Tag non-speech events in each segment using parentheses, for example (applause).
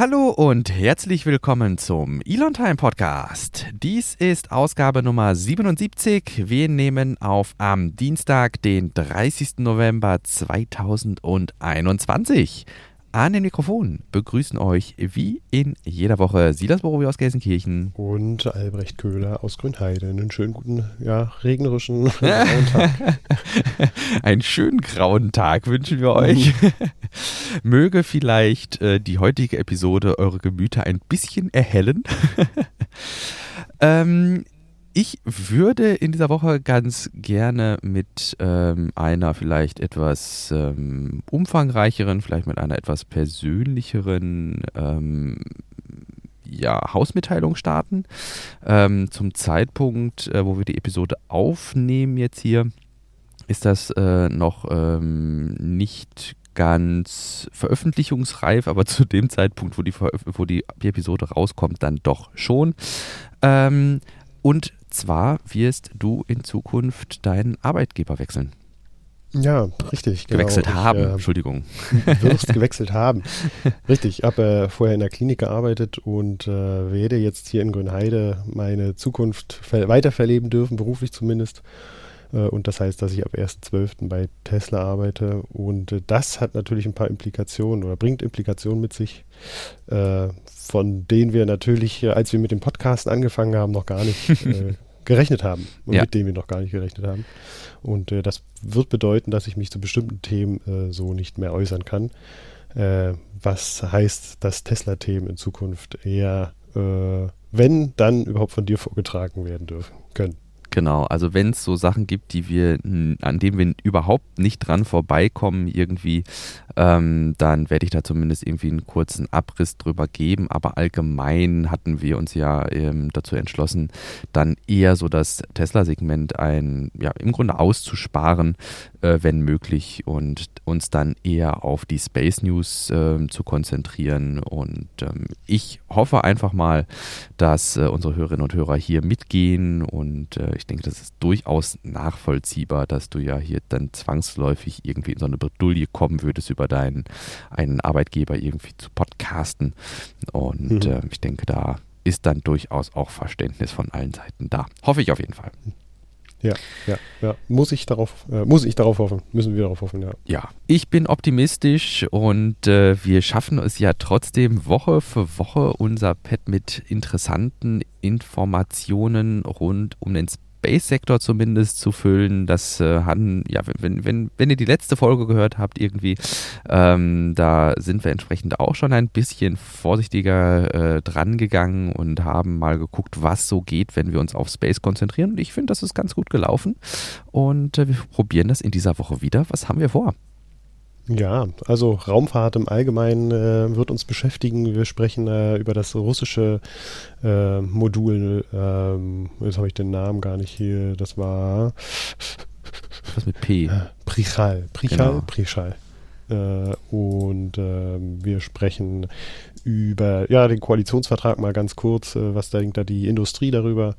Hallo und herzlich willkommen zum Elon Time Podcast. Dies ist Ausgabe Nummer 77. Wir nehmen auf am Dienstag, den 30. November 2021. An den Mikrofonen begrüßen euch wie in jeder Woche Silas Borowi aus Gelsenkirchen und Albrecht Köhler aus Grünheide. Einen schönen guten, ja, regnerischen (laughs) grauen Tag. Einen schönen grauen Tag wünschen wir euch. Möge vielleicht äh, die heutige Episode eure Gemüter ein bisschen erhellen. (laughs) ähm, ich würde in dieser Woche ganz gerne mit ähm, einer vielleicht etwas ähm, umfangreicheren, vielleicht mit einer etwas persönlicheren ähm, ja, Hausmitteilung starten. Ähm, zum Zeitpunkt, äh, wo wir die Episode aufnehmen jetzt hier, ist das äh, noch ähm, nicht ganz veröffentlichungsreif, aber (laughs) zu dem Zeitpunkt, wo die, wo die Episode rauskommt, dann doch schon. Ähm, und zwar wirst du in Zukunft deinen Arbeitgeber wechseln. Ja, richtig. Genau. Gewechselt ich, haben, äh, Entschuldigung. Wirst (laughs) gewechselt haben. Richtig, ich habe äh, vorher in der Klinik gearbeitet und äh, werde jetzt hier in Grünheide meine Zukunft weiter verleben dürfen, beruflich zumindest. Äh, und das heißt, dass ich ab 1.12. bei Tesla arbeite. Und äh, das hat natürlich ein paar Implikationen oder bringt Implikationen mit sich, äh, von denen wir natürlich, als wir mit dem Podcast angefangen haben, noch gar nicht (laughs) gerechnet haben und ja. mit denen wir noch gar nicht gerechnet haben. Und das wird bedeuten, dass ich mich zu bestimmten Themen so nicht mehr äußern kann. Was heißt, dass Tesla-Themen in Zukunft eher, wenn, dann überhaupt von dir vorgetragen werden dürfen können. Genau, also wenn es so Sachen gibt, die wir, an denen wir überhaupt nicht dran vorbeikommen, irgendwie, ähm, dann werde ich da zumindest irgendwie einen kurzen Abriss drüber geben. Aber allgemein hatten wir uns ja ähm, dazu entschlossen, dann eher so das Tesla-Segment ein, ja, im Grunde auszusparen, äh, wenn möglich, und uns dann eher auf die Space News äh, zu konzentrieren. Und ähm, ich hoffe einfach mal, dass äh, unsere Hörerinnen und Hörer hier mitgehen und äh, ich denke, das ist durchaus nachvollziehbar, dass du ja hier dann zwangsläufig irgendwie in so eine Bredouille kommen würdest, über deinen einen Arbeitgeber irgendwie zu podcasten. Und mhm. äh, ich denke, da ist dann durchaus auch Verständnis von allen Seiten da. Hoffe ich auf jeden Fall. Ja, ja, ja. Muss ich darauf, äh, muss ich darauf hoffen, müssen wir darauf hoffen, ja. Ja, ich bin optimistisch und äh, wir schaffen es ja trotzdem Woche für Woche unser Pad mit interessanten Informationen rund um den Space-Sektor zumindest zu füllen. Das äh, haben, ja, wenn, wenn, wenn ihr die letzte Folge gehört habt, irgendwie, ähm, da sind wir entsprechend auch schon ein bisschen vorsichtiger äh, dran gegangen und haben mal geguckt, was so geht, wenn wir uns auf Space konzentrieren. Und ich finde, das ist ganz gut gelaufen. Und äh, wir probieren das in dieser Woche wieder. Was haben wir vor? Ja, also Raumfahrt im Allgemeinen äh, wird uns beschäftigen. Wir sprechen äh, über das russische äh, Modul. Ähm, jetzt habe ich den Namen gar nicht hier. Das war was mit P? Prichal. Prichal. Genau. Prichal. Äh, und ähm, wir sprechen über ja den Koalitionsvertrag mal ganz kurz. Äh, was denkt da die Industrie darüber?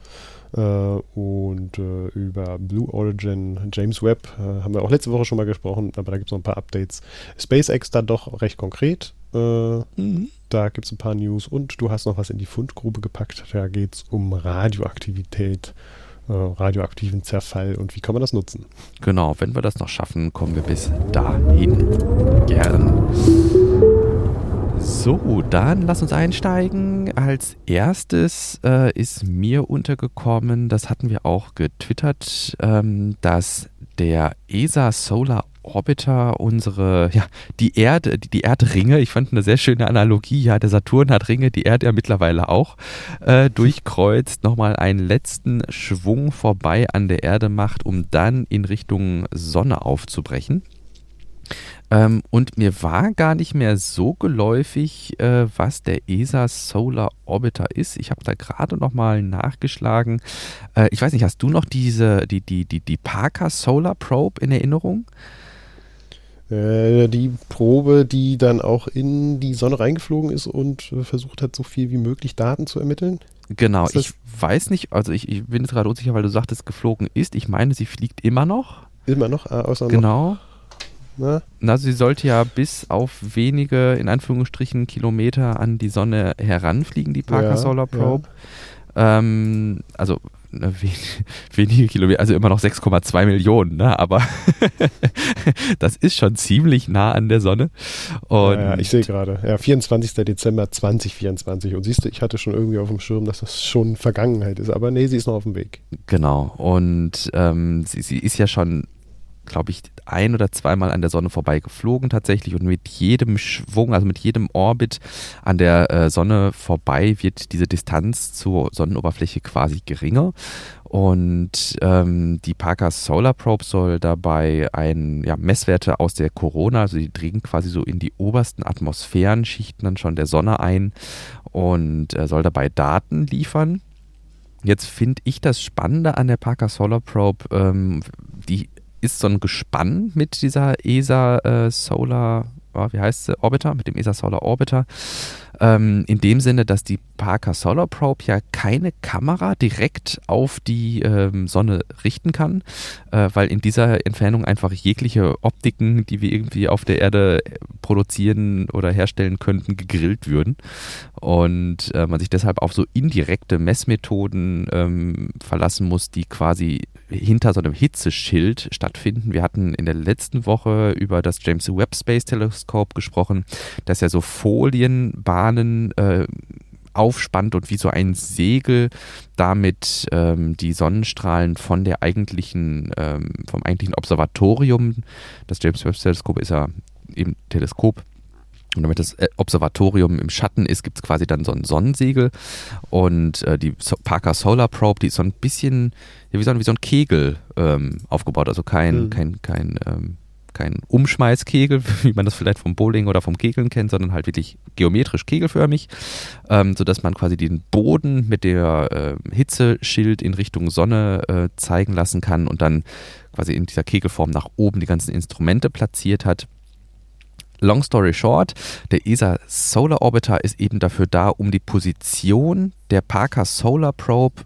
Äh, und äh, über Blue Origin, James Webb, äh, haben wir auch letzte Woche schon mal gesprochen, aber da gibt es noch ein paar Updates. SpaceX dann doch recht konkret. Mhm. Da gibt es ein paar News und du hast noch was in die Fundgrube gepackt. Da geht es um Radioaktivität radioaktiven Zerfall und wie kann man das nutzen? Genau, wenn wir das noch schaffen, kommen wir bis dahin. Gern. So, dann lass uns einsteigen. Als erstes äh, ist mir untergekommen, das hatten wir auch getwittert, ähm, dass der ESA Solar Orbiter unsere, ja, die Erde, die, Erdringe, ich fand eine sehr schöne Analogie, ja, der Saturn hat Ringe, die Erde ja mittlerweile auch, äh, durchkreuzt, nochmal einen letzten Schwung vorbei an der Erde macht, um dann in Richtung Sonne aufzubrechen. Ähm, und mir war gar nicht mehr so geläufig, äh, was der ESA Solar Orbiter ist. Ich habe da gerade noch mal nachgeschlagen. Äh, ich weiß nicht, hast du noch diese, die, die, die, die Parker Solar Probe in Erinnerung? Äh, die Probe, die dann auch in die Sonne reingeflogen ist und äh, versucht hat, so viel wie möglich Daten zu ermitteln? Genau, ich weiß nicht, also ich, ich bin jetzt gerade unsicher, weil du sagtest, geflogen ist. Ich meine, sie fliegt immer noch. Immer noch, äh, außer Genau. Noch Ne? Also sie sollte ja bis auf wenige, in Anführungsstrichen, Kilometer an die Sonne heranfliegen, die Parker Ja, Solar Probe. Ähm, also ne, (laughs) wen, wenige Kilometer, also immer noch 6,2 Millionen, ne? aber (laughs) das ist schon ziemlich nah an der Sonne. Und ja, ja, ich sehe gerade. Ja, 24. Dezember 2024. Und siehst du, ich hatte schon irgendwie auf dem Schirm, dass das schon Vergangenheit ist. Aber nee, sie ist noch auf dem Weg. Genau. Und ähm, sie, sie ist ja schon, glaube ich, ein oder zweimal an der Sonne vorbei geflogen tatsächlich. Und mit jedem Schwung, also mit jedem Orbit an der äh, Sonne vorbei, wird diese Distanz zur Sonnenoberfläche quasi geringer. Und ähm, die Parker Solar Probe soll dabei ein, ja, Messwerte aus der Corona, also die dringen quasi so in die obersten Atmosphärenschichten dann schon der Sonne ein und äh, soll dabei Daten liefern. Jetzt finde ich das Spannende an der Parker Solar Probe, ähm, die ist so ein Gespann mit dieser ESA äh, Solar, oh, wie heißt sie, Orbiter, mit dem ESA Solar Orbiter. Ähm, in dem Sinne, dass die Parker Solar Probe ja keine Kamera direkt auf die ähm, Sonne richten kann, äh, weil in dieser Entfernung einfach jegliche Optiken, die wir irgendwie auf der Erde produzieren oder herstellen könnten, gegrillt würden. Und äh, man sich deshalb auf so indirekte Messmethoden ähm, verlassen muss, die quasi hinter so einem Hitzeschild stattfinden. Wir hatten in der letzten Woche über das James Webb Space Telescope gesprochen, das ja so Folienbahnen äh, aufspannt und wie so ein Segel damit ähm, die Sonnenstrahlen von der eigentlichen, ähm, vom eigentlichen Observatorium, das James Webb Teleskop ist ja eben Teleskop, und damit das äh, Observatorium im Schatten ist, gibt es quasi dann so ein Sonnensegel. Und äh, die Parker Solar Probe, die ist so ein bisschen ja, wie, so ein, wie so ein Kegel ähm, aufgebaut. Also kein, Mhm. kein, kein, ähm, kein Umschmeißkegel, (laughs) wie man das vielleicht vom Bowling oder vom Kegeln kennt, sondern halt wirklich geometrisch kegelförmig, ähm, sodass man quasi den Boden mit der äh, Hitzeschild in Richtung Sonne äh, zeigen lassen kann und dann quasi in dieser Kegelform nach oben die ganzen Instrumente platziert hat. Long story short, der ESA Solar Orbiter ist eben dafür da, um die Position der Parker Solar Probe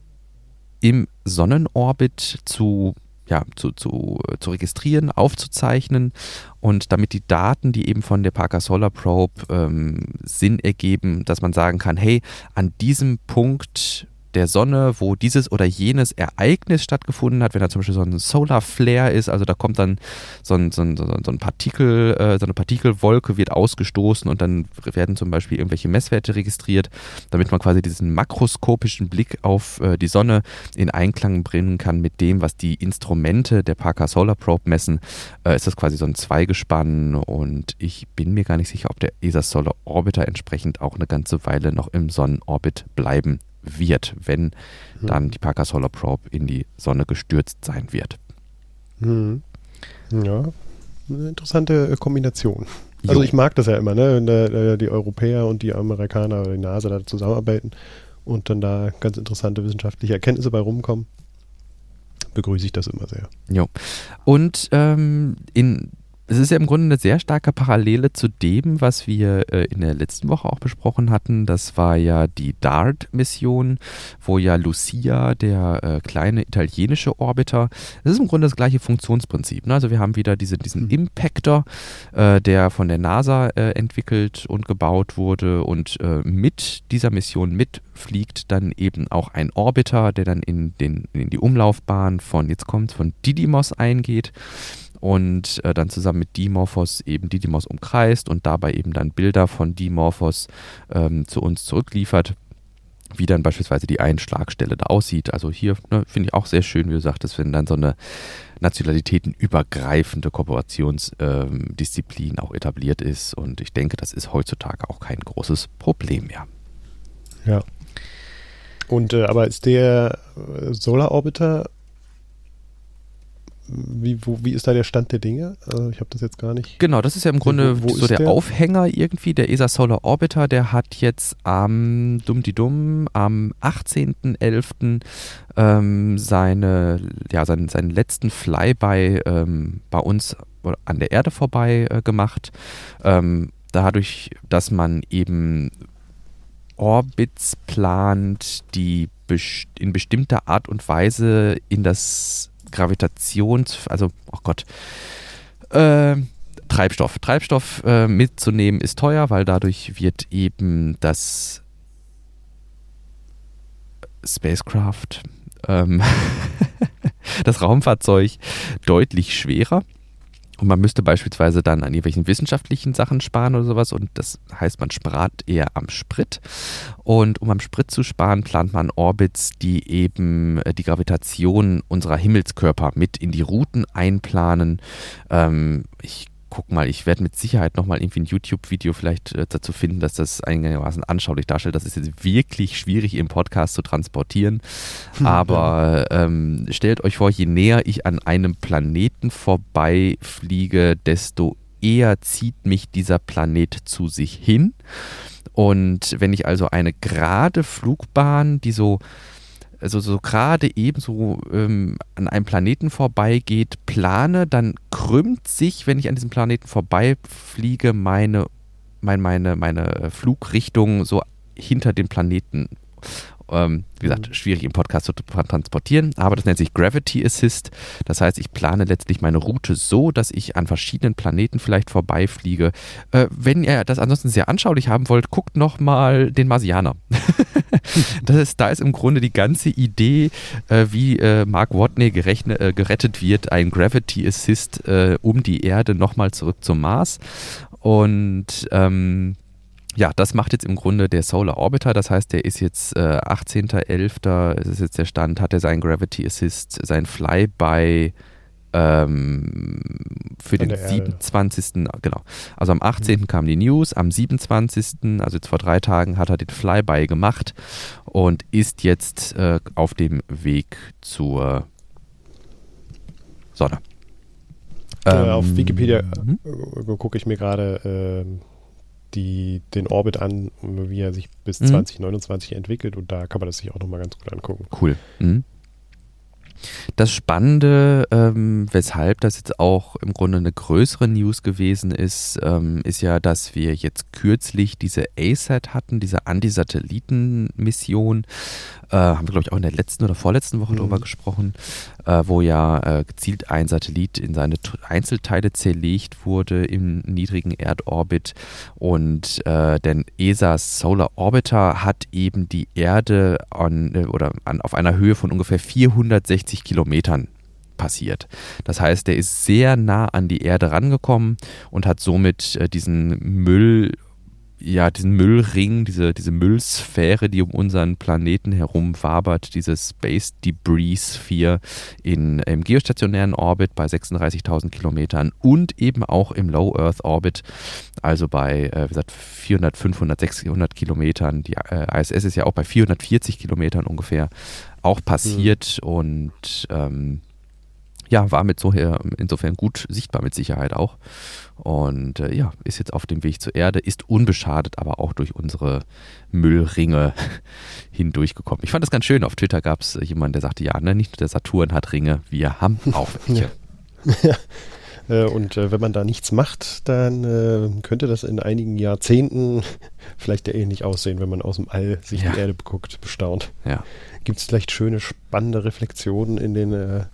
im Sonnenorbit zu, ja, zu, zu, zu registrieren, aufzuzeichnen. Und damit die Daten, die eben von der Parker Solar Probe ähm, Sinn ergeben, dass man sagen kann, hey, an diesem Punkt der Sonne, wo dieses oder jenes Ereignis stattgefunden hat, wenn da zum Beispiel so ein Solar Flare ist, also da kommt dann so ein, so ein, so ein Partikel, äh, so eine Partikelwolke wird ausgestoßen und dann werden zum Beispiel irgendwelche Messwerte registriert, damit man quasi diesen makroskopischen Blick auf äh, die Sonne in Einklang bringen kann mit dem, was die Instrumente der Parker Solar Probe messen, äh, ist das quasi so ein Zweigespann und ich bin mir gar nicht sicher, ob der ESA Solar Orbiter entsprechend auch eine ganze Weile noch im Sonnenorbit bleiben wird, wenn Hm. dann die Parker Solar Probe in die Sonne gestürzt sein wird. Mhm. Ja, eine interessante Kombination. Also Jo. ich mag das ja immer, ne? wenn da, die Europäer und die Amerikaner oder die NASA da zusammenarbeiten und dann da ganz interessante wissenschaftliche Erkenntnisse bei rumkommen, begrüße ich das immer sehr. Jo. Und ähm, in, es ist ja im Grunde eine sehr starke Parallele zu dem, was wir äh, in der letzten Woche auch besprochen hatten. Das war ja die DART-Mission, wo ja Lucia, der äh, kleine italienische Orbiter, das ist im Grunde das gleiche Funktionsprinzip. Ne? Also wir haben wieder diese, diesen Mhm. Impactor, äh, der von der NASA äh, entwickelt und gebaut wurde und äh, mit dieser Mission mitfliegt dann eben auch ein Orbiter, der dann in, den, in die Umlaufbahn von, jetzt kommt von Didymos eingeht und äh, dann zusammen mit Dimorphos eben Didymos umkreist und dabei eben dann Bilder von Dimorphos ähm, zu uns zurückliefert, wie dann beispielsweise die Einschlagstelle da aussieht. Also hier ne, finde ich auch sehr schön, wie du sagtest, wenn dann so eine nationalitätenübergreifende Kooperationsdisziplin ähm, auch etabliert ist und ich denke, das ist heutzutage auch kein großes Problem mehr. Ja. Und äh, aber ist der äh, Solar Orbiter, wie, wo, wie ist da der Stand der Dinge? Also ich habe das jetzt gar nicht. Genau, das ist ja im Grunde wo so ist der, der? Aufhänger irgendwie. Der ESA Solar Orbiter, der hat jetzt am dumm die dumm am 18.11. Ähm, seine, ja, seinen, seinen letzten Flyby ähm, bei uns oder an der Erde vorbei äh, gemacht. Ähm, dadurch, dass man eben Orbits plant, die best in bestimmter Art und Weise in das Gravitations, also, oh Gott, äh, Treibstoff. Treibstoff äh, mitzunehmen ist teuer, weil dadurch wird eben das Spacecraft, ähm, (laughs) das Raumfahrzeug deutlich schwerer. Und man müsste beispielsweise dann an irgendwelchen wissenschaftlichen Sachen sparen oder sowas. Und das heißt, man spart eher am Sprit. Und um am Sprit zu sparen, plant man Orbits, die eben äh, die Gravitation unserer Himmelskörper mit in die Routen einplanen. Ähm, ich guck mal, ich werde mit Sicherheit nochmal irgendwie ein YouTube-Video vielleicht äh, dazu finden, dass das einigermaßen anschaulich darstellt. Das ist jetzt wirklich schwierig im Podcast zu transportieren. Hm, Aber ähm, stellt euch vor, je näher ich an einem Planeten vorbeifliege, desto eher zieht mich dieser Planet zu sich hin. Und wenn ich also eine gerade Flugbahn, die so also so gerade eben so ähm, an einem Planeten vorbeigeht, plane, dann krümmt sich, wenn ich an diesem Planeten vorbeifliege, meine, meine, meine, meine Flugrichtung so hinter dem Planeten ähm, wie gesagt, mhm. schwierig im Podcast zu transportieren, aber das nennt sich Gravity Assist. Das heißt, ich plane letztlich meine Route so, dass ich an verschiedenen Planeten vielleicht vorbeifliege. Äh, wenn ihr das ansonsten sehr anschaulich haben wollt, guckt nochmal den Marsianer. (laughs) das ist, da ist im Grunde die ganze Idee, äh, wie äh, Mark Watney äh, gerettet wird, ein Gravity Assist äh, um die Erde nochmal zurück zum Mars. Und ähm, ja, das macht jetzt im Grunde der Solar Orbiter. Das heißt, der ist jetzt äh, 18.11. ist jetzt der Stand, hat er seinen Gravity Assist, sein Flyby ähm, für den 27. Genau. Also am 18. Mhm. kam die News, am 27., also jetzt vor drei Tagen, hat er den Flyby gemacht und ist jetzt äh, auf dem Weg zur Sonne. Äh, ähm, auf Wikipedia hm? Äh, gucke ich mir gerade äh, die, den Orbit an, wie er sich bis mhm. 2029 entwickelt und da kann man das sich auch nochmal ganz gut angucken. Cool. Mhm. Das Spannende, ähm, weshalb das jetzt auch im Grunde eine größere News gewesen ist, ähm, ist ja, dass wir jetzt kürzlich diese ASAT hatten, diese Anti-Satelliten-Mission. Äh, haben wir, glaube ich, auch in der letzten oder vorletzten Woche mhm. drüber gesprochen, äh, wo ja äh, gezielt ein Satellit in seine Einzelteile zerlegt wurde im niedrigen Erdorbit. Und äh, denn ESA's Solar Orbiter hat eben die Erde an, äh, oder an, auf einer Höhe von ungefähr 460 Kilometern passiert. Das heißt, der ist sehr nah an die Erde rangekommen und hat somit äh, diesen Müll ja, diesen Müllring, diese, diese Müllsphäre, die um unseren Planeten herum wabert, diese Space Debris Sphere in, im geostationären Orbit bei 36.000 Kilometern und eben auch im Low Earth Orbit, also bei, äh, wie gesagt, 400, 500, 600 Kilometern. Die äh, ISS ist ja auch bei 440 Kilometern ungefähr auch passiert mhm. und ähm, ja, war mit so her, insofern gut sichtbar mit Sicherheit auch. Und äh, ja, ist jetzt auf dem Weg zur Erde, ist unbeschadet, aber auch durch unsere Müllringe (laughs) hindurchgekommen. Ich fand das ganz schön. Auf Twitter gab es jemanden, der sagte, ja, ne, nicht nur der Saturn hat Ringe, wir haben (laughs) auch welche. (laughs) ja. Äh, und äh, wenn man da nichts macht, dann äh, könnte das in einigen Jahrzehnten vielleicht ja ähnlich aussehen, wenn man aus dem All sich ja. die Erde beguckt, bestaunt. Ja. Gibt es vielleicht schöne, spannende Reflexionen in den äh,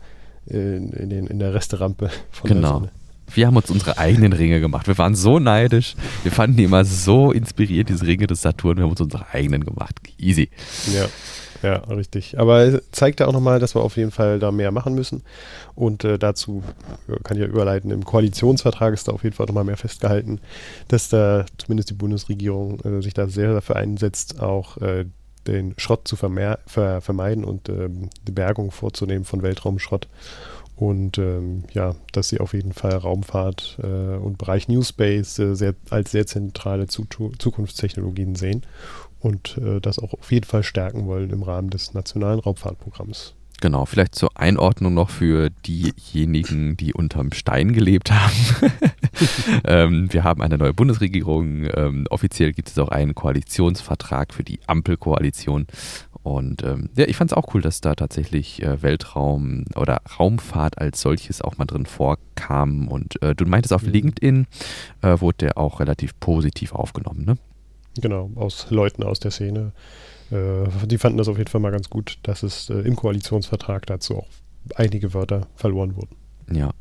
in, in, den, in der Resterampe von genau. der Sonne. Wir haben uns unsere eigenen Ringe gemacht. Wir waren so neidisch. Wir fanden die immer so inspiriert, diese Ringe des Saturn. Wir haben uns unsere eigenen gemacht. Easy. Ja. Ja, richtig. Aber es zeigt ja auch nochmal, dass wir auf jeden Fall da mehr machen müssen. Und äh, dazu äh, kann ich ja überleiten, im Koalitionsvertrag ist da auf jeden Fall nochmal mehr festgehalten, dass da zumindest die Bundesregierung äh, sich da sehr dafür einsetzt, auch äh, den Schrott zu ver vermeiden und ähm, die Bergung vorzunehmen von Weltraumschrott. Und ähm, ja, dass sie auf jeden Fall Raumfahrt äh, und Bereich New Space äh, sehr, als sehr zentrale Zukunftstechnologien sehen und äh, das auch auf jeden Fall stärken wollen im Rahmen des nationalen Raumfahrtprogramms. Genau, vielleicht zur Einordnung noch für diejenigen, die unterm Stein gelebt haben. (laughs) (laughs) ähm, wir haben eine neue Bundesregierung. Ähm, offiziell gibt es auch einen Koalitionsvertrag für die Ampelkoalition. Und ähm, ja, ich fand es auch cool, dass da tatsächlich äh, Weltraum oder Raumfahrt als solches auch mal drin vorkam. Und äh, du meintest auf mhm. LinkedIn äh, wurde der auch relativ positiv aufgenommen, ne? Genau, aus Leuten aus der Szene. Äh, die fanden das auf jeden Fall mal ganz gut, dass es äh, im Koalitionsvertrag dazu auch einige Wörter verloren wurden. Ja.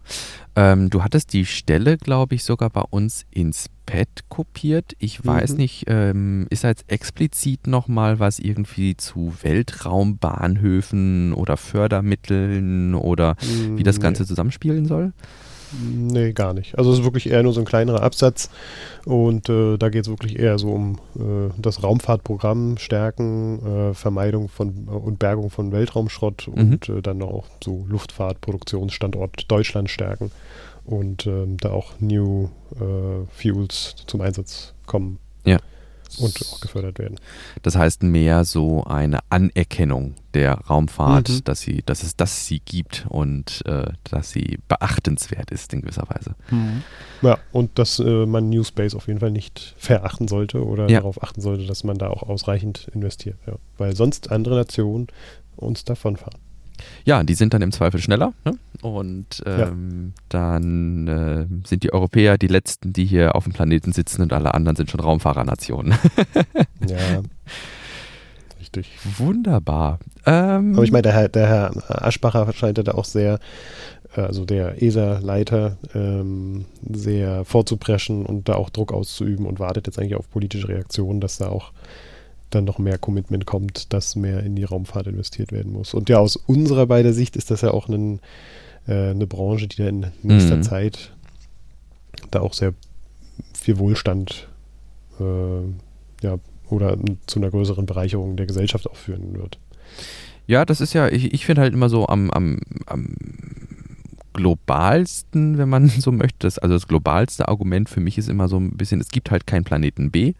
Ähm, du hattest die Stelle, glaube ich, sogar bei uns ins Pad kopiert. Ich weiß mhm. nicht, ähm, ist da jetzt explizit nochmal was irgendwie zu Weltraumbahnhöfen oder Fördermitteln oder wie das Ganze nee. zusammenspielen soll? Nee, gar nicht. Also es ist wirklich eher nur so ein kleinerer Absatz und äh, da geht es wirklich eher so um äh, das Raumfahrtprogramm stärken, äh, Vermeidung von äh, und Bergung von Weltraumschrott mhm. und äh, dann auch so Luftfahrtproduktionsstandort Deutschland stärken und ähm, da auch New äh, Fuels zum Einsatz kommen. Ja und auch gefördert werden. Das heißt mehr so eine Anerkennung der Raumfahrt, mhm. dass sie, dass es das sie gibt und äh, dass sie beachtenswert ist in gewisser Weise. Mhm. Ja, und dass äh, man New Space auf jeden Fall nicht verachten sollte oder ja. darauf achten sollte, dass man da auch ausreichend investiert. Ja. Weil sonst andere Nationen uns davonfahren. Ja, die sind dann im Zweifel schneller. Ne? Und ähm, ja. dann äh, sind die Europäer die Letzten, die hier auf dem Planeten sitzen und alle anderen sind schon Raumfahrernationen. (laughs) ja. Richtig. Wunderbar. Ähm, Aber ich meine, der Herr, der Herr Aschbacher scheint da auch sehr, also der ESA-Leiter, ähm, sehr vorzupreschen und da auch Druck auszuüben und wartet jetzt eigentlich auf politische Reaktionen, dass da auch dann noch mehr Commitment kommt, dass mehr in die Raumfahrt investiert werden muss. Und ja, aus unserer beider Sicht ist das ja auch ein, äh, eine Branche, die da in nächster mhm. Zeit da auch sehr viel Wohlstand äh, ja, oder zu einer größeren Bereicherung der Gesellschaft auch führen wird. Ja, das ist ja, ich, ich finde halt immer so am, am, am globalsten, wenn man (laughs) so möchte, das, also das globalste Argument für mich ist immer so ein bisschen, es gibt halt keinen Planeten B.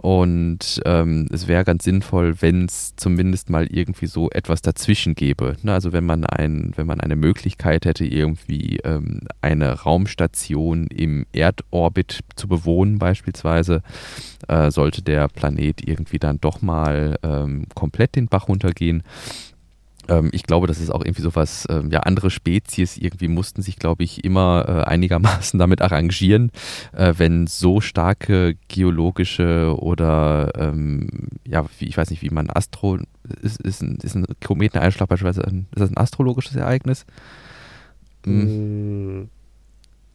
Und ähm, es wäre ganz sinnvoll, wenn es zumindest mal irgendwie so etwas dazwischen gäbe. Ne? Also wenn man ein, wenn man eine Möglichkeit hätte, irgendwie ähm, eine Raumstation im Erdorbit zu bewohnen, beispielsweise, äh, sollte der Planet irgendwie dann doch mal ähm, komplett den Bach runtergehen ähm, ich glaube, das ist auch irgendwie sowas, ähm, ja, andere Spezies irgendwie mussten sich, glaube ich, immer äh, einigermaßen (laughs) damit arrangieren, äh, wenn so starke geologische oder, ähm, ja, ich weiß nicht, wie man Astro, ist, ist, ein, ist ein Kometeneinschlag beispielsweise, ein, ist das ein astrologisches Ereignis? Hm.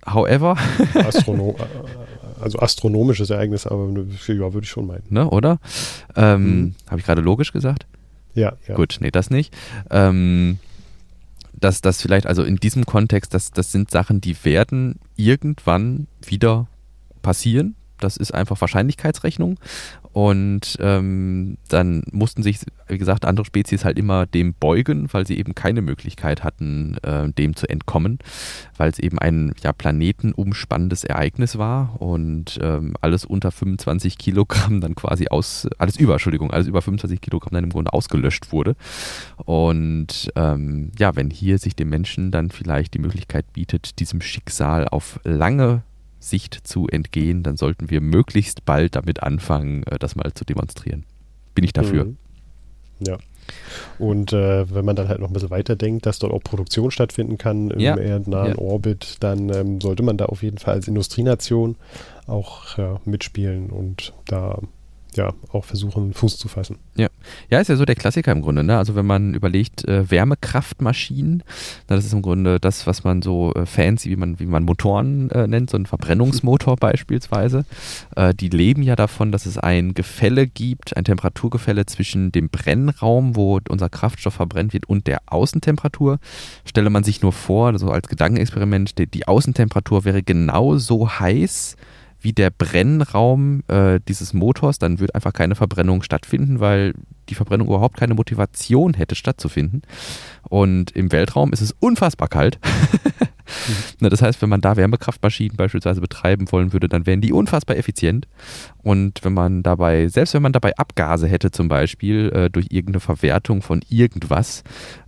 However. (laughs) Astrono also astronomisches Ereignis, aber ja, würde ich schon meinen. Ne, oder? Ähm, hm. Habe ich gerade logisch gesagt? Ja, ja. Gut, nee, das nicht. Ähm, dass das vielleicht, also in diesem Kontext, das, das sind Sachen, die werden irgendwann wieder passieren. Das ist einfach Wahrscheinlichkeitsrechnung. Und ähm, dann mussten sich, wie gesagt, andere Spezies halt immer dem beugen, weil sie eben keine Möglichkeit hatten, äh, dem zu entkommen, weil es eben ein ja, planetenumspannendes Ereignis war und ähm, alles unter 25 Kilogramm dann quasi aus, alles über, Entschuldigung, alles über 25 Kilogramm dann im Grunde ausgelöscht wurde. Und ähm, ja, wenn hier sich dem Menschen dann vielleicht die Möglichkeit bietet, diesem Schicksal auf lange Sicht zu entgehen, dann sollten wir möglichst bald damit anfangen, äh, das mal zu demonstrieren. Bin ich dafür. Mhm. Ja. Und äh, wenn man dann halt noch ein bisschen weiter denkt, dass dort auch Produktion stattfinden kann im ja. erdnahen ja. Orbit, dann ähm, sollte man da auf jeden Fall als Industrienation auch ja, mitspielen und da ja auch versuchen, Fuß zu fassen. Ja. ja, ist ja so der Klassiker im Grunde. Ne? Also wenn man überlegt, äh, Wärmekraftmaschinen, na, das ist im Grunde das, was man so äh, fancy, wie man, wie man Motoren äh, nennt, so ein Verbrennungsmotor beispielsweise. Äh, die leben ja davon, dass es ein Gefälle gibt, ein Temperaturgefälle zwischen dem Brennraum, wo unser Kraftstoff verbrennt wird, und der Außentemperatur. Stelle man sich nur vor, also als Gedankenexperiment, die, die Außentemperatur wäre genauso heiß, wie der Brennraum äh, dieses Motors, dann würde einfach keine Verbrennung stattfinden, weil die Verbrennung überhaupt keine Motivation hätte stattzufinden. Und im Weltraum ist es unfassbar kalt. (laughs) mhm. Das heißt, wenn man da Wärmekraftmaschinen beispielsweise betreiben wollen würde, dann wären die unfassbar effizient. Und wenn man dabei, selbst wenn man dabei Abgase hätte zum Beispiel äh, durch irgendeine Verwertung von irgendwas,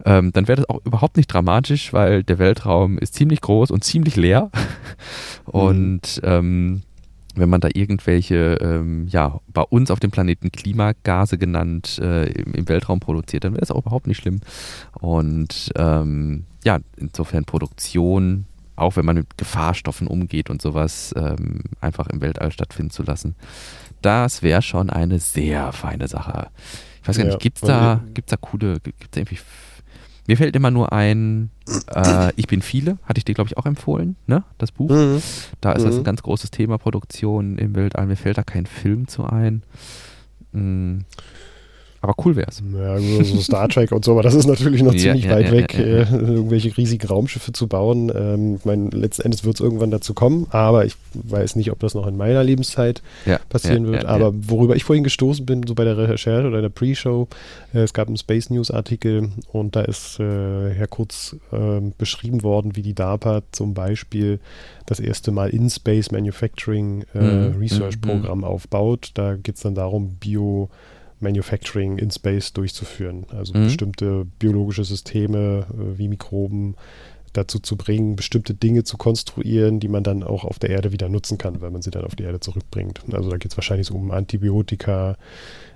ähm, dann wäre das auch überhaupt nicht dramatisch, weil der Weltraum ist ziemlich groß und ziemlich leer. Mhm. Und ähm, wenn man da irgendwelche, ähm, ja, bei uns auf dem Planeten Klimagase genannt, äh, im, im, Weltraum produziert, dann wäre das auch überhaupt nicht schlimm. Und ähm, ja, insofern Produktion, auch wenn man mit Gefahrstoffen umgeht und sowas, ähm, einfach im Weltall stattfinden zu lassen, das wäre schon eine sehr feine Sache. Ich weiß gar nicht, gibt es da, gibt's da coole, gibt es irgendwie Mir fällt immer nur ein, äh, Ich bin viele, hatte ich dir, glaube ich, auch empfohlen, ne? Das Buch. Mhm. Da ist mhm. das ein ganz großes Thema Produktion im Weltall. Mir fällt da kein Film zu ein. Mhm. Aber cool wäre es. Ja, so Star Trek und so, aber das ist natürlich noch ziemlich ja, weit ja, weg, äh, irgendwelche riesigen Raumschiffe zu bauen. Ähm, ich meine, letzten Endes wird es irgendwann dazu kommen, aber ich weiß nicht, ob das noch in meiner Lebenszeit passieren wird. aber worüber ich vorhin gestoßen bin, so bei der Recherche oder der Pre-Show, äh, es gab einen Space News Artikel und da ist äh, ja kurz ähm, beschrieben worden, wie die DARPA zum Beispiel das erste Mal in Space Manufacturing äh, mhm. Research mhm. Programm mhm. aufbaut. Da geht es dann darum, Bio- Manufacturing in Space durchzuführen. Also mhm. bestimmte biologische Systeme äh, wie Mikroben dazu zu bringen, bestimmte Dinge zu konstruieren, die man dann auch auf der Erde wieder nutzen kann, weil man sie dann auf die Erde zurückbringt. Also da geht es wahrscheinlich so um Antibiotika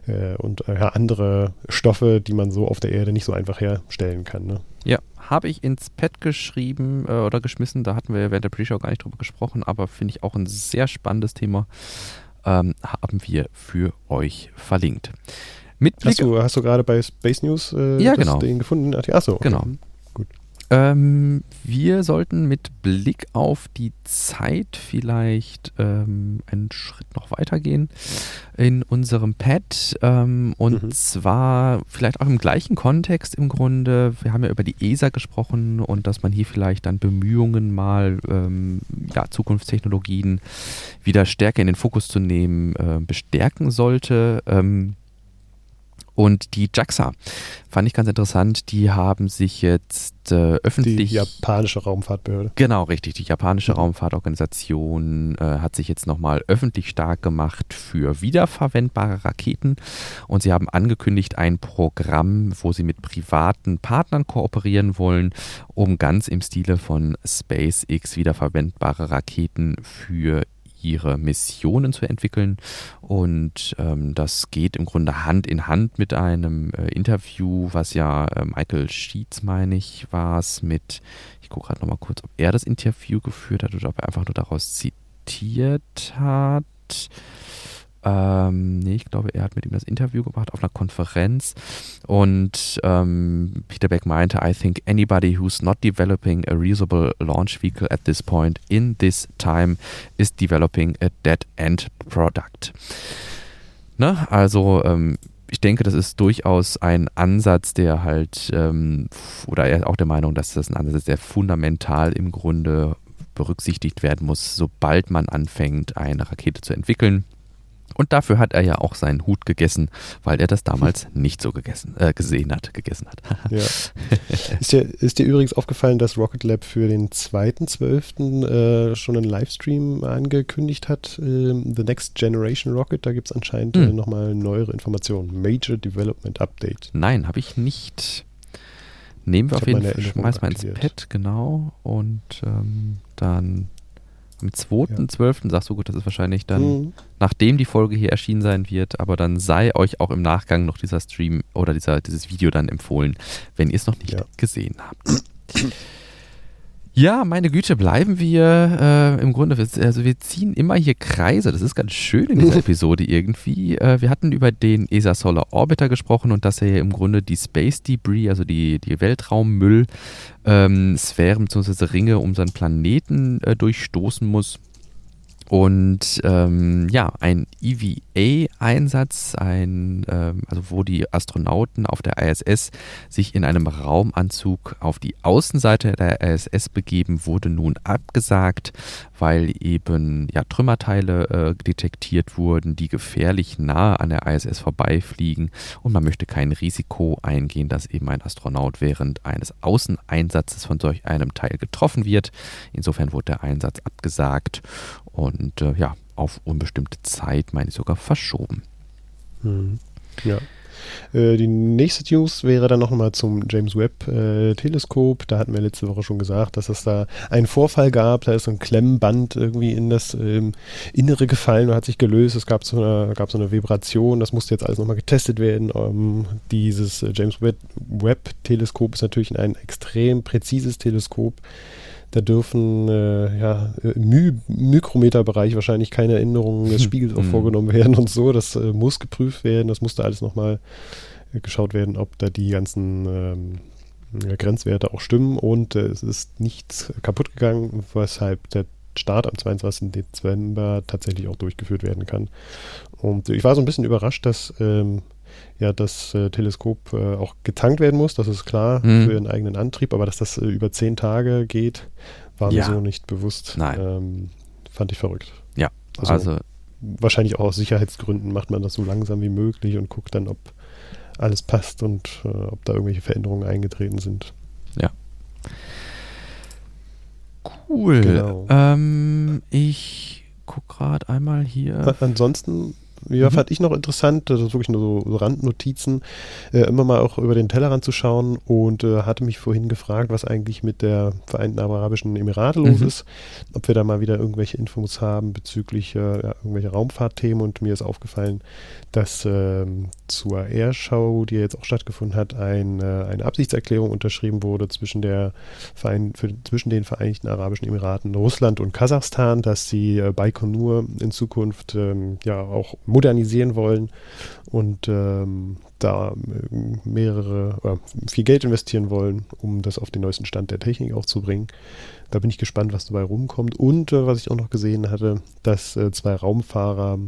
äh, und äh, andere Stoffe, die man so auf der Erde nicht so einfach herstellen kann. Ne? Ja, habe ich ins Pad geschrieben äh, oder geschmissen. Da hatten wir während der Pre-Show gar nicht drüber gesprochen, aber finde ich auch ein sehr spannendes Thema ähm, haben wir für euch verlinkt. Mit hast, du, hast du gerade bei Space News äh, ja, genau. den gefunden? Achso, okay. genau. Ähm, wir sollten mit Blick auf die Zeit vielleicht ähm, einen Schritt noch weitergehen in unserem Pad. Ähm, und mhm. zwar vielleicht auch im gleichen Kontext im Grunde. Wir haben ja über die ESA gesprochen und dass man hier vielleicht dann Bemühungen mal, ähm, ja, Zukunftstechnologien wieder stärker in den Fokus zu nehmen, äh, bestärken sollte. Und die JAXA fand ich ganz interessant. Die haben sich jetzt äh, öffentlich. Die japanische Raumfahrtbehörde. Genau, richtig. Die japanische. Raumfahrtorganisation äh, hat sich jetzt nochmal öffentlich stark gemacht für wiederverwendbare Raketen. Und sie haben angekündigt, ein Programm, wo sie mit privaten Partnern kooperieren wollen, um ganz im Stile von SpaceX wiederverwendbare Raketen für ihre Missionen zu entwickeln. Und ähm, das geht im Grunde Hand in Hand mit einem äh, Interview, was ja äh, Michael Sheets, meine ich, war es mit, ich gucke gerade nochmal kurz, ob er das Interview geführt hat oder ob er einfach nur daraus zitiert hat. Ähm, nee, ich glaube, er hat mit ihm das Interview gemacht auf einer Konferenz und ähm, Peter Beck meinte, I think anybody who's not developing a reusable launch vehicle at this point in this time is developing a dead-end product. Ne? Also ähm, ich denke, das ist durchaus ein Ansatz, der halt, ähm, oder er ist auch der Meinung, dass das ein Ansatz ist, der fundamental im Grunde berücksichtigt werden muss, sobald man anfängt, eine Rakete zu entwickeln und dafür hat er ja auch seinen Hut gegessen, weil er das damals (laughs) nicht so gegessen, äh, gesehen hat, gegessen hat. (laughs) ja. ist, dir, ist dir übrigens aufgefallen, dass Rocket Lab für den 2.12. Äh, schon einen Livestream angekündigt hat? Äh, The Next Generation Rocket, da gibt es anscheinend hm. äh, nochmal neuere Informationen. Major Development Update. Nein, habe ich nicht. Nehmen wir ich auf jeden Fall, schmeiß mal ins Pad, genau. Und ähm, dann am 2.12. Ja. sagst du, gut, das ist wahrscheinlich dann, mhm. nachdem die Folge hier erschienen sein wird, aber dann sei euch auch im Nachgang noch dieser Stream oder dieser, dieses Video dann empfohlen, wenn ihr es noch nicht ja. gesehen habt. Ja, meine Güte, bleiben wir äh, im Grunde, also wir ziehen immer hier Kreise, das ist ganz schön in dieser (laughs) Episode irgendwie. Äh, wir hatten über den ESA Solar Orbiter gesprochen und dass er ja im Grunde die Space Debris, also die, die Weltraummüll, ähm, Sphären bzw. Ringe um seinen Planeten äh, durchstoßen muss. Und ähm, ja, ein EVA-Einsatz, ein, ähm, also wo die Astronauten auf der ISS sich in einem Raumanzug auf die Außenseite der ISS begeben, wurde nun abgesagt, weil eben ja, Trümmerteile äh, detektiert wurden, die gefährlich nahe an der ISS vorbeifliegen und man möchte kein Risiko eingehen, dass eben ein Astronaut während eines Außeneinsatzes von solch einem Teil getroffen wird. Insofern wurde der Einsatz abgesagt und äh, ja, auf unbestimmte Zeit, meine ich sogar, verschoben. Mhm. Ja. Äh, die nächste News wäre dann nochmal zum James Webb äh. Da hatten wir letzte Woche schon gesagt, dass es da einen Vorfall gab. Da ist so ein Klemmband irgendwie in das ähm, Innere gefallen und hat sich gelöst. Es gab so eine, gab so eine Vibration. Das musste jetzt alles nochmal getestet werden. Ähm, dieses äh, James Webb, Webb Teleskop ist natürlich ein extrem präzises Teleskop. Da dürfen äh, ja, im Mikrometerbereich wahrscheinlich keine Änderungen des (laughs) Spiegels auch hm. vorgenommen werden und so. Das äh, muss geprüft werden. Das musste alles nochmal äh, geschaut werden, ob da die ganzen ähm, Grenzwerte auch stimmen und äh, es ist nichts kaputt gegangen, weshalb der Start am 22. Dezember tatsächlich auch durchgeführt werden kann. Und ich war so ein bisschen überrascht, dass ähm, ja das äh, Teleskop äh, auch getankt werden muss, das ist klar mhm. für ihren eigenen Antrieb, aber dass das äh, über zehn Tage geht, war ja. mir so nicht bewusst. Nein. Ähm, fand ich verrückt. Ja, also, also wahrscheinlich auch aus Sicherheitsgründen macht man das so langsam wie möglich und guckt dann, ob alles passt und äh, ob da irgendwelche Veränderungen eingetreten sind. Ja. Cool. Genau. Ähm, ich gucke gerade einmal hier. Ansonsten ja, mhm. fand ich noch interessant, das ist wirklich nur so Randnotizen, äh, immer mal auch über den Tellerrand zu schauen und äh, hatte mich vorhin gefragt, was eigentlich mit der Vereinten Arabischen Emirate los mhm. ist, ob wir da mal wieder irgendwelche Infos haben bezüglich äh, ja, irgendwelche Raumfahrtthemen und mir ist aufgefallen, dass ähm, zur Airshow, die jetzt auch stattgefunden hat, ein, äh, eine Absichtserklärung unterschrieben wurde zwischen, der Verein, für, zwischen den Vereinigten Arabischen Emiraten, Russland und Kasachstan, dass sie äh, Baikonur in Zukunft ähm, ja auch modernisieren wollen und ähm, da äh, mehrere, äh, viel Geld investieren wollen, um das auf den neuesten Stand der Technik auch zu bringen. Da bin ich gespannt, was dabei rumkommt. Und äh, was ich auch noch gesehen hatte, dass äh, zwei Raumfahrer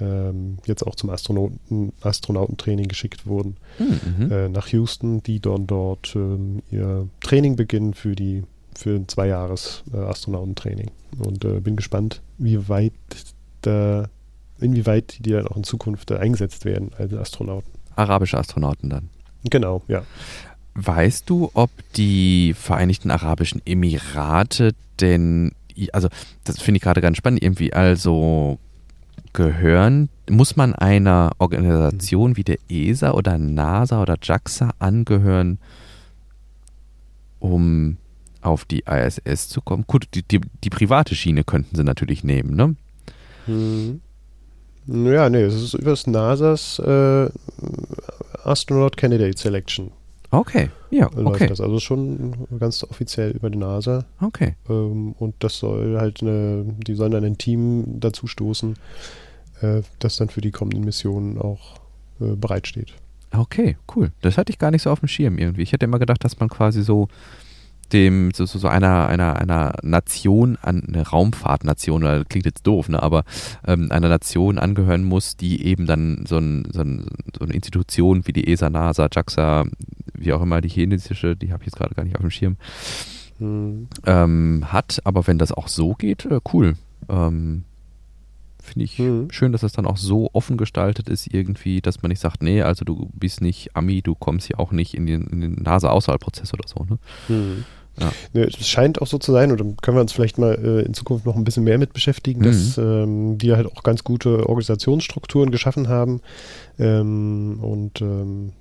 ähm, jetzt auch zum Astronauten, Astronautentraining geschickt wurden mhm. äh, nach Houston, die dann dort ähm, ihr Training beginnen für die für ein Zweijahres äh, Astronautentraining. Und äh, bin gespannt, wie weit da inwieweit die dann auch in Zukunft eingesetzt werden als Astronauten. Arabische Astronauten dann. Genau, ja. Weißt du, ob die Vereinigten Arabischen Emirate denn, also das finde ich gerade ganz spannend, irgendwie also gehören, muss man einer Organisation wie der ESA oder NASA oder JAXA angehören, um auf die ISS zu kommen? Gut, die, die, die private Schiene könnten sie natürlich nehmen, ne? Hm. Ja, nee, es ist über das NASA's äh, Astronaut Candidate Selection. Okay, ja, läuft okay. das. Also schon ganz offiziell über die NASA. Okay. Ähm, und das soll halt eine, die sollen dann ein Team dazu stoßen, äh, das dann für die kommenden Missionen auch äh, bereitsteht. Okay, cool. Das hatte ich gar nicht so auf dem Schirm irgendwie. Ich hätte immer gedacht, dass man quasi so dem, so, so, einer, einer, einer Nation, an, eine Raumfahrtnation, das klingt jetzt doof, ne, aber ähm, einer Nation angehören muss, die eben dann so, ein, so, ein, so eine Institution wie die ESA, NASA, JAXA, wie auch immer die chinesische, die habe ich jetzt gerade gar nicht auf dem Schirm, hm. ähm, hat. Aber wenn das auch so geht, äh, cool. Ähm, Finde ich mhm. schön, dass das dann auch so offen gestaltet ist, irgendwie, dass man nicht sagt, nee, also du bist nicht Ami, du kommst hier auch nicht in den, in den NASA-Auswahlprozess oder so. Ne? Mhm. Ja. Ne, es scheint auch so zu sein, oder können wir uns vielleicht mal äh, in Zukunft noch ein bisschen mehr mit beschäftigen, mhm. dass ähm, die halt auch ganz gute Organisationsstrukturen geschaffen haben. Ähm, und ähm,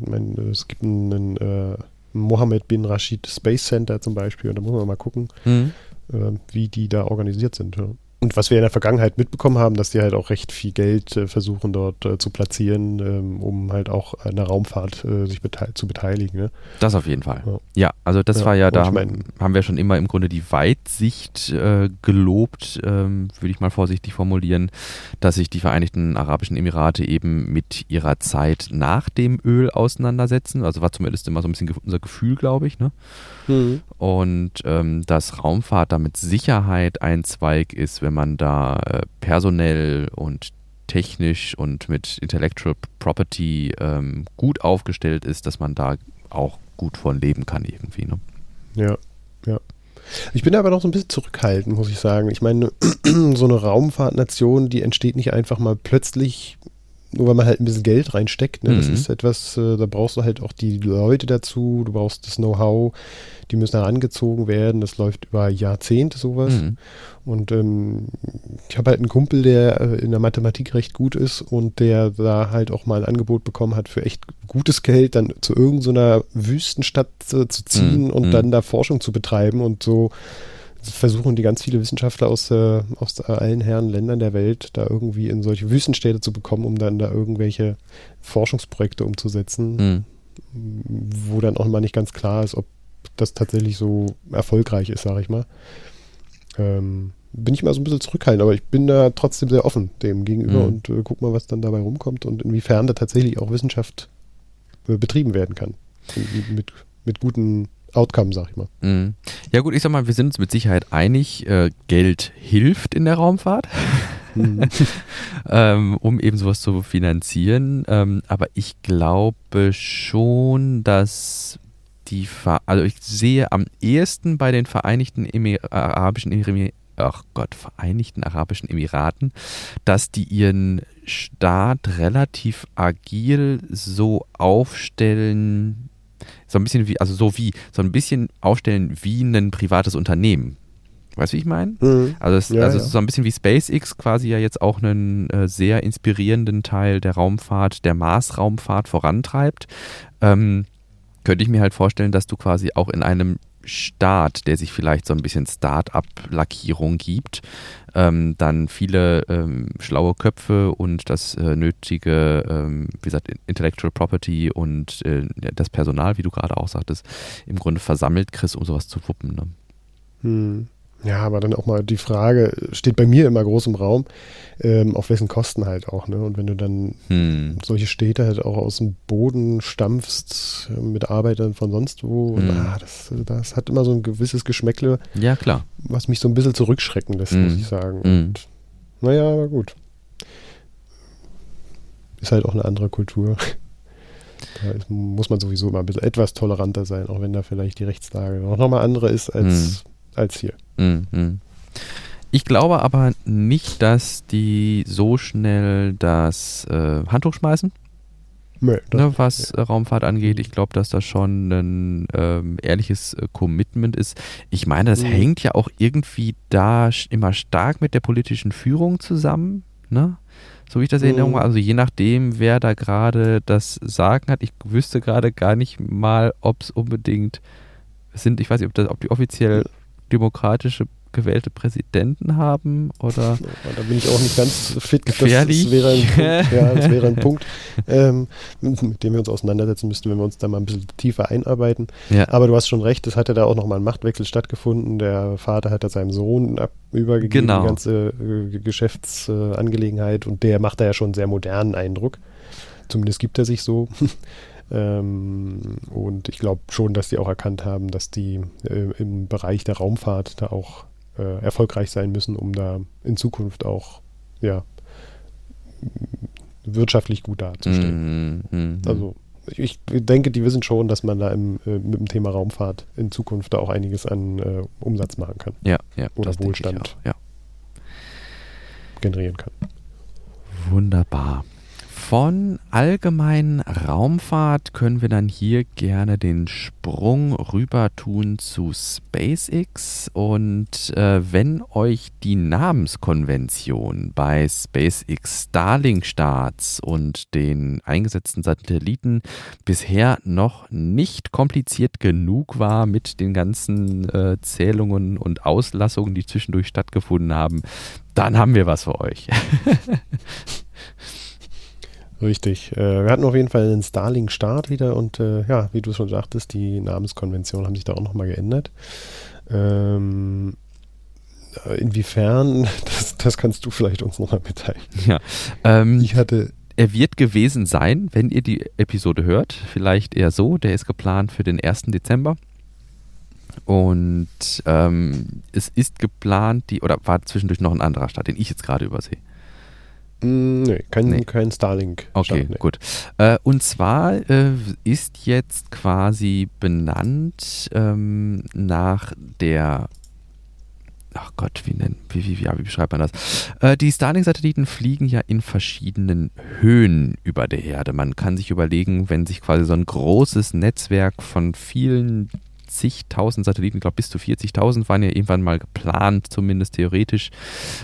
mein, es gibt einen äh, Mohammed bin Rashid Space Center zum Beispiel, und da muss man mal gucken, mhm. äh, wie die da organisiert sind. Ja. Und was wir in der Vergangenheit mitbekommen haben, dass die halt auch recht viel Geld äh, versuchen dort äh, zu platzieren, ähm, um halt auch an der Raumfahrt äh, sich bete zu beteiligen. Ne? Das auf jeden Fall. Ja, ja also das ja, war ja, da ich mein, haben wir schon immer im Grunde die Weitsicht gelobt, ähm, würde ich mal vorsichtig formulieren, dass sich die Vereinigten Arabischen Emirate eben mit ihrer Zeit nach dem Öl auseinandersetzen. Also war zumindest immer so ein bisschen unser Gefühl, glaube ich. Ne? Mhm. Und ähm, dass Raumfahrt da mit Sicherheit ein Zweig ist, wenn man da äh, personell und technisch und mit Intellectual Property ähm, gut aufgestellt ist, dass man da auch gut von leben kann irgendwie. Ne? Ja, ja. Ich bin aber noch so ein bisschen zurückhaltend, muss ich sagen. Ich meine, (clears throat) so eine Raumfahrtnation, die entsteht nicht einfach mal plötzlich nur weil man halt ein bisschen Geld reinsteckt. Ne? Das mhm. ist etwas, äh, da brauchst du halt auch die Leute dazu, du brauchst das Know-how, die müssen herangezogen werden. Das läuft über Jahrzehnte sowas. Mhm. Und ähm, ich habe halt einen Kumpel, der äh, in der Mathematik recht gut ist und der da halt auch mal ein Angebot bekommen hat für echt gutes Geld, dann zu irgendeiner Wüstenstadt äh, zu ziehen mhm. und mhm. dann da Forschung zu betreiben und so versuchen die ganz viele Wissenschaftler aus, äh, aus allen Herren Ländern der Welt da irgendwie in solche Wüstenstädte zu bekommen, um dann da irgendwelche Forschungsprojekte umzusetzen, mhm. wo dann auch mal nicht ganz klar ist, ob das tatsächlich so erfolgreich ist, sage ich mal. Ähm, bin ich mal so ein bisschen zurückhaltend, aber ich bin da trotzdem sehr offen dem gegenüber mhm. und äh, guck mal, was dann dabei rumkommt und inwiefern da tatsächlich auch Wissenschaft äh, betrieben werden kann. Mit, mit guten Outcome, sag ich mal. Mhm. Ja gut, ich sag mal, wir sind uns mit Sicherheit einig, äh, Geld hilft in der Raumfahrt, mhm. (laughs) ähm, um eben sowas zu finanzieren. Ähm, aber ich glaube schon, dass die, Ver also ich sehe am ehesten bei den Vereinigten Emir Arabischen Emiraten, ach Gott, Vereinigten Arabischen Emiraten, dass die ihren Staat relativ agil so aufstellen, so ein bisschen wie, also so wie, so ein bisschen aufstellen wie ein privates Unternehmen. Weißt du, wie ich meine? Mhm. Also, es, ja, also ja. so ein bisschen wie SpaceX quasi ja jetzt auch einen äh, sehr inspirierenden Teil der Raumfahrt, der Mars-Raumfahrt vorantreibt. Ähm, könnte ich mir halt vorstellen, dass du quasi auch in einem Staat, der sich vielleicht so ein bisschen Start-up-Lackierung gibt, ähm, dann viele ähm, schlaue Köpfe und das äh, nötige, ähm, wie gesagt, Intellectual Property und äh, das Personal, wie du gerade auch sagtest, im Grunde versammelt kriegst, um sowas zu wuppen. Ne? Hm. Ja, aber dann auch mal die Frage, steht bei mir immer groß im Raum, ähm, auf wessen Kosten halt auch, ne? Und wenn du dann hm. solche Städte halt auch aus dem Boden stampfst äh, mit Arbeitern von sonst wo, hm. und, ah, das, das hat immer so ein gewisses Geschmäckle. Ja, klar. Was mich so ein bisschen zurückschrecken lässt, hm. muss ich sagen. Hm. Und, naja, aber gut. Ist halt auch eine andere Kultur. (laughs) Da ist, muss man sowieso immer ein bisschen etwas toleranter sein, auch wenn da vielleicht die Rechtslage auch nochmal andere ist als, hm. Als hier. Mhm. Ich glaube aber nicht, dass die so schnell das äh, Handtuch schmeißen. Nee, ne, was äh, Raumfahrt angeht. Ich glaube, dass das schon ein ähm, ehrliches äh, Commitment ist. Ich meine, das mhm. hängt ja auch irgendwie da immer stark mit der politischen Führung zusammen. Ne? So wie ich das mhm. Erinnerung habe. Also je nachdem, wer da gerade das Sagen hat. Ich wüsste gerade gar nicht mal, ob es unbedingt sind. Ich weiß nicht, ob, das, ob die offiziell demokratische gewählte Präsidenten haben oder da bin ich auch nicht ganz fit gefährlich. Das, wäre ein Punkt, ja, (laughs) das wäre ein Punkt ähm, mit dem wir uns auseinandersetzen müssten, wenn wir uns da mal ein bisschen tiefer einarbeiten. Ja. Aber du hast schon recht, es hat ja da auch nochmal ein Machtwechsel stattgefunden. Der Vater hat da seinem Sohn ab, übergegeben, genau. die ganze äh, Geschäftsangelegenheit und der macht da ja schon einen sehr modernen Eindruck. Zumindest gibt er sich so. Ähm, und ich glaube schon, dass die auch erkannt haben, dass die äh, im Bereich der Raumfahrt da auch äh, erfolgreich sein müssen, um da in Zukunft auch ja, wirtschaftlich gut dazustehen. Mm -hmm. Also ich denke, die wissen schon, dass man da im, äh, mit dem Thema Raumfahrt in Zukunft da auch einiges an äh, Umsatz machen kann. Ja, ja. Oder Wohlstand ja. generieren kann. Wunderbar. Von allgemeinen Raumfahrt können wir dann hier gerne den Sprung rüber tun zu SpaceX. Und äh, wenn euch die Namenskonvention bei SpaceX Starlink-Starts und den eingesetzten Satelliten bisher noch nicht kompliziert genug war mit den ganzen äh, Zählungen und Auslassungen, die zwischendurch stattgefunden haben, dann haben wir was für euch. (laughs) Richtig. Äh, wir hatten auf jeden Fall einen Starlink-Start wieder und äh, ja, wie du schon sagtest, die Namenskonventionen haben sich da auch nochmal geändert. Ähm, äh, inwiefern, (laughs) das, das, kannst du vielleicht uns nochmal mitteilen. Ja. Ähm, ich hatte. Er wird gewesen sein, wenn ihr die Episode hört. Vielleicht eher so. Der ist geplant für den 1. Dezember. Und ähm, es ist geplant, die, oder war zwischendurch noch ein anderer Start, den ich jetzt gerade übersehe. Mm, nee, kein, nee. kein Starlink. Okay, nee. gut. Äh, und zwar äh, ist jetzt quasi benannt ähm, nach der ach Gott, wie, nennt, wie, wie, wie, wie beschreibt man das? Äh, die Starlink-Satelliten fliegen ja in verschiedenen Höhen über der Erde. Man kann sich überlegen, wenn sich quasi so ein großes Netzwerk von vielen zigtausend Satelliten, ich glaube bis zu 40.000 waren ja irgendwann mal geplant, zumindest theoretisch,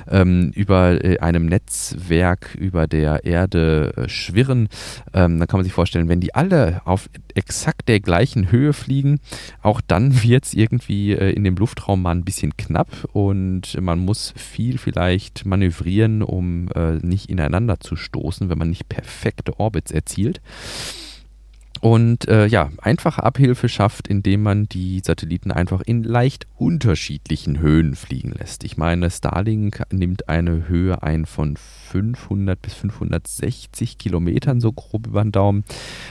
ähm, über äh, einem Netzwerk über der Erde äh, schwirren. Ähm, dann kann man sich vorstellen, wenn die alle auf exakt der gleichen Höhe fliegen, auch dann (laughs) wird es irgendwie äh, in dem Luftraum mal ein bisschen knapp und man muss viel vielleicht manövrieren, um äh, nicht ineinander zu stoßen, wenn man nicht perfekte Orbits erzielt. Und äh, ja, einfache Abhilfe schafft, indem man die Satelliten einfach in leicht unterschiedlichen Höhen fliegen lässt. Ich meine, Starlink nimmt eine Höhe ein von 500 bis 560 Kilometern, so grob über den Daumen.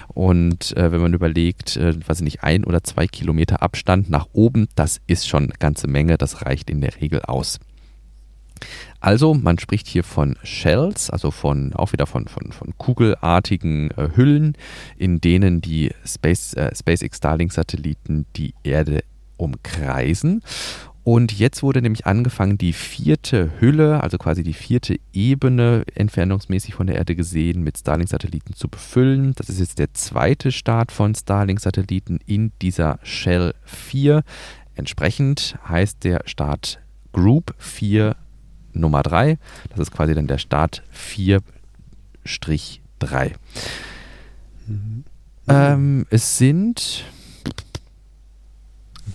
Und äh, wenn man überlegt, äh, weiß ich nicht, ein oder zwei Kilometer Abstand nach oben, das ist schon eine ganze Menge, das reicht in der Regel aus. Also, man spricht hier von Shells, also von auch wieder von, von, von kugelartigen äh, Hüllen, in denen die Space, äh, SpaceX Starlink-Satelliten die Erde umkreisen. Und jetzt wurde nämlich angefangen, die vierte Hülle, also quasi die vierte Ebene entfernungsmäßig von der Erde gesehen, mit Starlink-Satelliten zu befüllen. Das ist jetzt der zweite Start von Starlink-Satelliten in dieser Shell 4. Entsprechend heißt der Start Group 4 Nummer 3. Das ist quasi dann der Start 4-3. Mhm. Ähm, es sind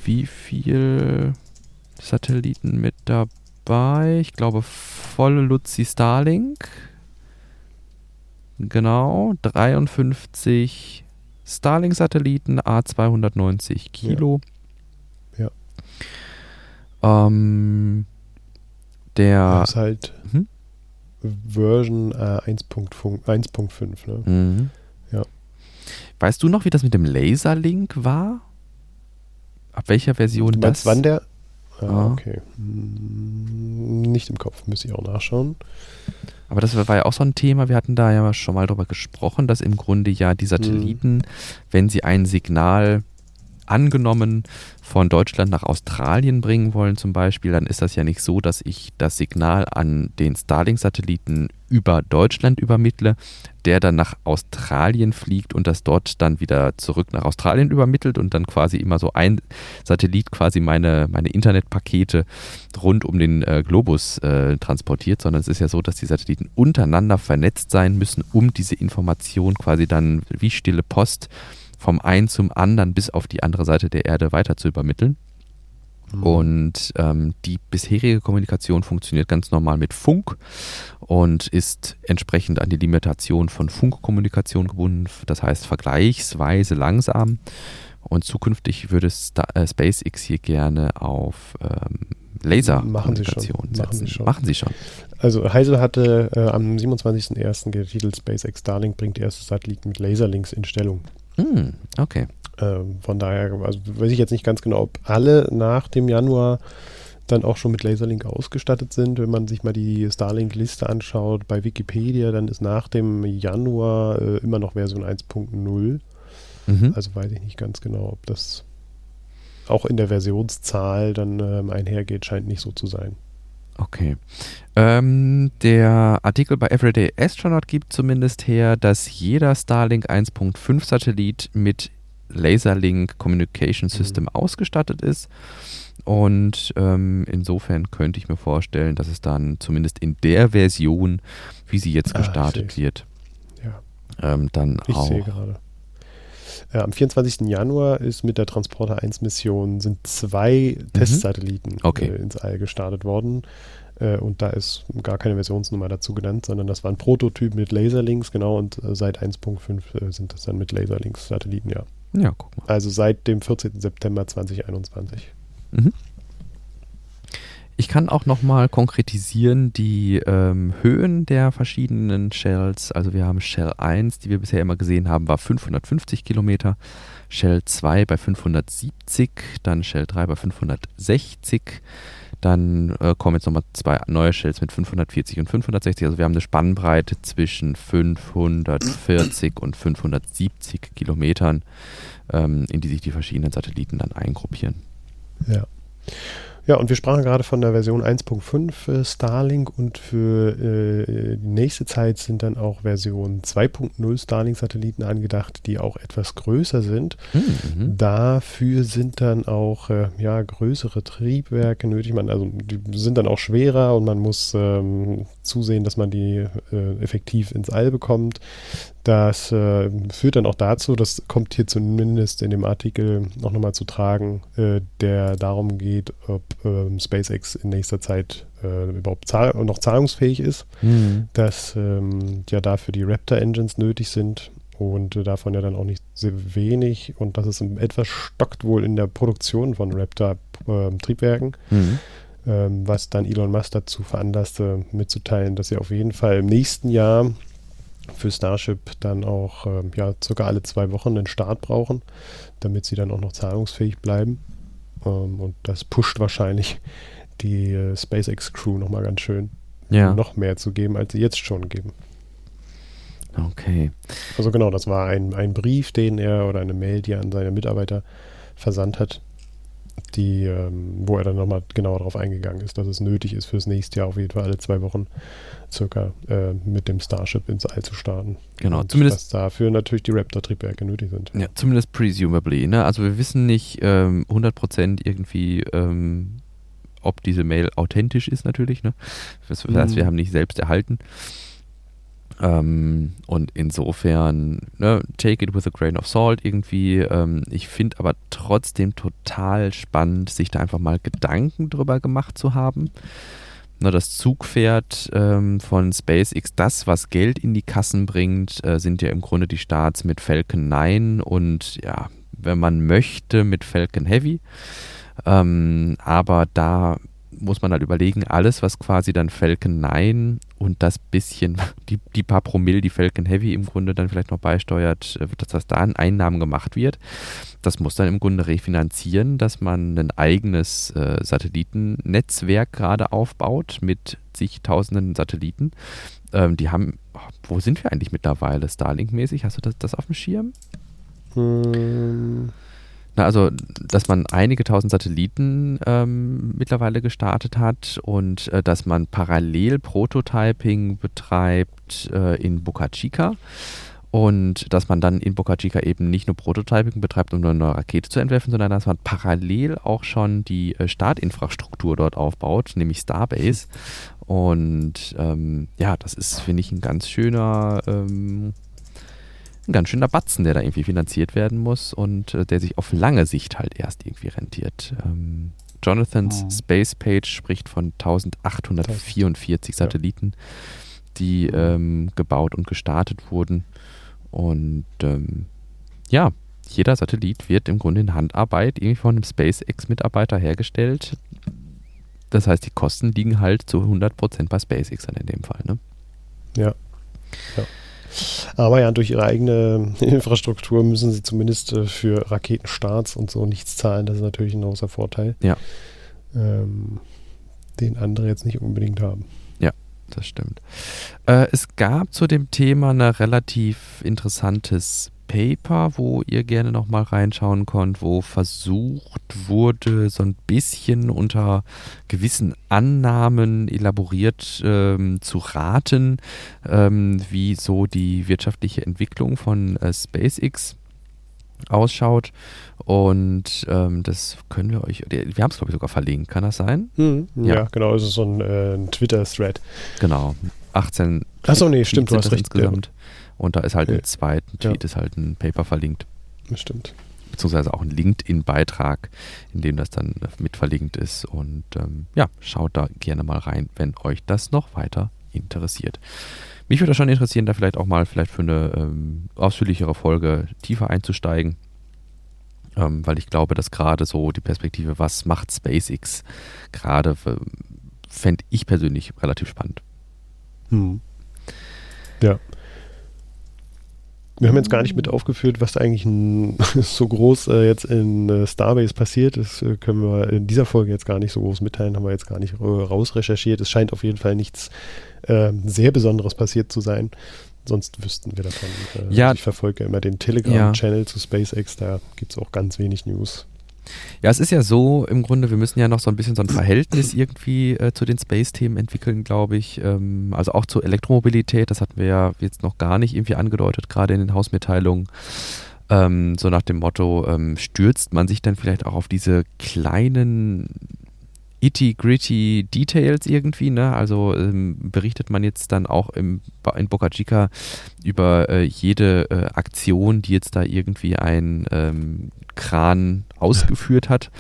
wie viel Satelliten mit dabei? Ich glaube volle Luzi Starlink. Genau, 53 Starlink-Satelliten, A290 Kilo. Ja. ja. Ähm, der. Das ist halt mhm. Version äh, 1.5, ne? Mhm. Ja. Weißt du noch, wie das mit dem Laserlink war? Ab welcher Version du meinst, das? wann der? Ah, ah. okay. Hm, nicht im Kopf, müsste ich auch nachschauen. Aber das war ja auch so ein Thema, wir hatten da ja schon mal drüber gesprochen, dass im Grunde ja die Satelliten, mhm. wenn sie ein Signal angenommen von Deutschland nach Australien bringen wollen zum Beispiel, dann ist das ja nicht so, dass ich das Signal an den Starlink-Satelliten über Deutschland übermittle, der dann nach Australien fliegt und das dort dann wieder zurück nach Australien übermittelt und dann quasi immer so ein Satellit quasi meine, meine Internetpakete rund um den äh, Globus äh, transportiert, sondern es ist ja so, dass die Satelliten untereinander vernetzt sein müssen, um diese Information quasi dann wie stille Post vom einen zum anderen bis auf die andere Seite der Erde weiter zu übermitteln. Mhm. Und ähm, die bisherige Kommunikation funktioniert ganz normal mit Funk und ist entsprechend an die Limitation von Funkkommunikation gebunden, das heißt vergleichsweise langsam. Und zukünftig würde äh, SpaceX hier gerne auf ähm, Laserkommunikation setzen. Machen sie, schon. Machen sie schon. Also Heisel hatte äh, am 27.01. getitelt SpaceX Starlink bringt erste Satelliten mit Laserlinks in Stellung. Hm, okay. Ähm, von daher, also weiß ich jetzt nicht ganz genau, ob alle nach dem Januar dann auch schon mit Laserlink ausgestattet sind. Wenn man sich mal die Starlink-Liste anschaut bei Wikipedia, dann ist nach dem Januar äh, immer noch Version 1.0. Mhm. Also weiß ich nicht ganz genau, ob das auch in der Versionszahl dann ähm, einhergeht, scheint nicht so zu sein. Okay. Ähm, der Artikel bei Everyday Astronaut gibt zumindest her, dass jeder Starlink 1.5 Satellit mit Laserlink Communication mhm. System mhm. ausgestattet ist. Und ähm, insofern könnte ich mir vorstellen, dass es dann zumindest in der Version, wie sie jetzt ah, gestartet ah, wird, ja. ähm, dann ich auch. Ja, am 24. Januar ist mit der Transporter 1 Mission sind zwei mhm. Testsatelliten okay. äh, ins All gestartet worden. Äh, und da ist gar keine Versionsnummer dazu genannt, sondern das war ein Prototyp mit Laserlinks, genau, und äh, seit 1.5 äh, sind das dann mit Laserlinks-Satelliten, ja. Ja, guck mal. Also seit dem 14. September 2021. Mhm. Ich kann auch nochmal konkretisieren die ähm, Höhen der verschiedenen Shells. Also wir haben Shell 1, die wir bisher immer gesehen haben, war 550 Kilometer. Shell 2 bei 570, dann Shell 3 bei 560. Dann äh, kommen jetzt nochmal zwei neue Shells mit 540 und 560. Also wir haben eine Spannbreite zwischen 540 und 570 Kilometern, ähm, in die sich die verschiedenen Satelliten dann eingruppieren. Ja. Ja, und wir sprachen gerade von der Version 1.5 für Starlink und für äh, die nächste Zeit sind dann auch Version 2.0 Starlink-Satelliten angedacht, die auch etwas größer sind. Mhm. Dafür sind dann auch äh, ja, größere Triebwerke nötig. Man, also die sind dann auch schwerer und man muss ähm, zusehen, dass man die äh, effektiv ins All bekommt. Das äh, führt dann auch dazu, das kommt hier zumindest in dem Artikel auch nochmal zu tragen, äh, der darum geht, ob äh, SpaceX in nächster Zeit äh, überhaupt zahl noch zahlungsfähig ist, mhm. dass ähm, ja dafür die Raptor Engines nötig sind und äh, davon ja dann auch nicht sehr wenig und das ist etwas stockt wohl in der Produktion von Raptor-Triebwerken. Äh, mhm. ähm, was dann Elon Musk dazu veranlasste, mitzuteilen, dass sie auf jeden Fall im nächsten Jahr für Starship dann auch äh, ja, circa alle zwei Wochen einen Start brauchen, damit sie dann auch noch zahlungsfähig bleiben. Ähm, und das pusht wahrscheinlich die äh, SpaceX-Crew nochmal ganz schön, ja. noch mehr zu geben, als sie jetzt schon geben. Okay. Also genau, das war ein, ein Brief, den er oder eine Mail, die er an seine Mitarbeiter versandt hat, die, ähm, wo er dann nochmal genauer darauf eingegangen ist, dass es nötig ist, fürs nächste Jahr auf jeden Fall alle zwei Wochen circa äh, mit dem Starship ins All zu starten. Genau, Und zumindest. Dass dafür natürlich die Raptor-Triebwerke nötig sind. Ja, zumindest presumably. Ne? Also wir wissen nicht ähm, 100% irgendwie, ähm, ob diese Mail authentisch ist natürlich. Ne? Das heißt, mhm. wir haben nicht selbst erhalten. Ähm, und insofern, ne, take it with a grain of salt irgendwie. Ähm, ich finde aber trotzdem total spannend, sich da einfach mal Gedanken drüber gemacht zu haben. Ne, das Zugpferd ähm, von SpaceX, das, was Geld in die Kassen bringt, äh, sind ja im Grunde die Starts mit Falcon 9 und ja, wenn man möchte, mit Falcon Heavy. Ähm, aber da muss man halt überlegen, alles, was quasi dann Falcon 9 und das bisschen, (laughs) die, die paar Promille, die Falcon Heavy im Grunde dann vielleicht noch beisteuert, äh, dass das da an Einnahmen gemacht wird, das muss dann im Grunde refinanzieren, dass man ein eigenes äh, Satellitennetzwerk gerade aufbaut mit zigtausenden Satelliten. Ähm, die haben, wo sind wir eigentlich mittlerweile, Starlink-mäßig? Hast du das, das auf dem Schirm? Hm. Na, also, dass man einige tausend Satelliten ähm, mittlerweile gestartet hat und äh, dass man parallel Prototyping betreibt äh, in Boca Chica und dass man dann in Boca Chica eben nicht nur Prototyping betreibt, um eine neue Rakete zu entwerfen, sondern dass man parallel auch schon die äh, Startinfrastruktur dort aufbaut, nämlich Starbase. (laughs) Und ähm, ja, das ist, finde ich, ein ganz schöner ähm, ein ganz schöner Batzen, der da irgendwie finanziert werden muss und äh, der sich auf lange Sicht halt erst irgendwie rentiert. Ähm, Jonathans oh. Space Page spricht von 1844 Satelliten, die ähm, gebaut und gestartet wurden. Und ähm, ja, jeder Satellit wird im Grunde in Handarbeit irgendwie von einem SpaceX-Mitarbeiter hergestellt. Das heißt, die Kosten liegen halt zu 100% bei SpaceX dann in dem Fall. Ne? Ja. ja. Aber ja, durch ihre eigene (laughs) Infrastruktur müssen sie zumindest äh, für Raketenstarts und so nichts zahlen. Das ist natürlich ein großer Vorteil. Ja. Ähm, den andere jetzt nicht unbedingt haben. Ja, das stimmt. Äh, es gab zu dem Thema ein relativ interessantes Paper, wo ihr gerne noch mal reinschauen könnt, wo versucht wurde, so ein bisschen unter gewissen Annahmen elaboriert ähm, zu raten, ähm, wie so die wirtschaftliche Entwicklung von äh, SpaceX ausschaut. Und ähm, das können wir euch, wir haben es glaube ich sogar verlinkt, kann das sein? Hm, ja. ja. genau, es ist so ein, äh, ein Twitter-Thread. Genau, 18 Achso, nee, stimmt, du hast recht. Insgesamt. Ja. Und da ist halt okay. im zweiten Tweet ja. ist halt ein Paper verlinkt. Das stimmt. Beziehungsweise auch ein LinkedIn-Beitrag, in dem das dann mit verlinkt ist. Und ähm, ja, schaut da gerne mal rein, wenn euch das noch weiter interessiert. Mich würde schon interessieren, da vielleicht auch mal vielleicht für eine ähm, ausführlichere Folge tiefer einzusteigen. Ähm, weil ich glaube, dass gerade so die Perspektive, was macht SpaceX gerade, fände ich persönlich relativ spannend. Hm. Ja. Wir haben jetzt gar nicht mit aufgeführt, was eigentlich (laughs) so groß äh, jetzt in äh, Starbase passiert. Das äh, können wir in dieser Folge jetzt gar nicht so groß mitteilen, haben wir jetzt gar nicht äh, rausrecherchiert. Es scheint auf jeden Fall nichts ähm, sehr Besonderes passiert zu sein. Sonst wüssten wir davon. Äh, ja. Ich verfolge immer den Telegram-Channel ja. zu SpaceX, da gibt es auch ganz wenig News. Ja, es ist ja so, im Grunde, wir müssen ja noch so ein bisschen so ein Verhältnis (clears throat) irgendwie äh, zu den Space-Themen entwickeln, glaube ich. Ähm, also auch zur Elektromobilität, das hatten wir ja jetzt noch gar nicht irgendwie angedeutet, gerade in den Hausmitteilungen. Ähm, so nach dem Motto, ähm, stürzt man sich dann vielleicht auch auf diese kleinen itty-gritty Details irgendwie, ne? Also ähm, berichtet man jetzt dann auch im, in Boca Chica über äh, jede äh, Aktion, die jetzt da irgendwie ein ähm, Kran ausgeführt hat,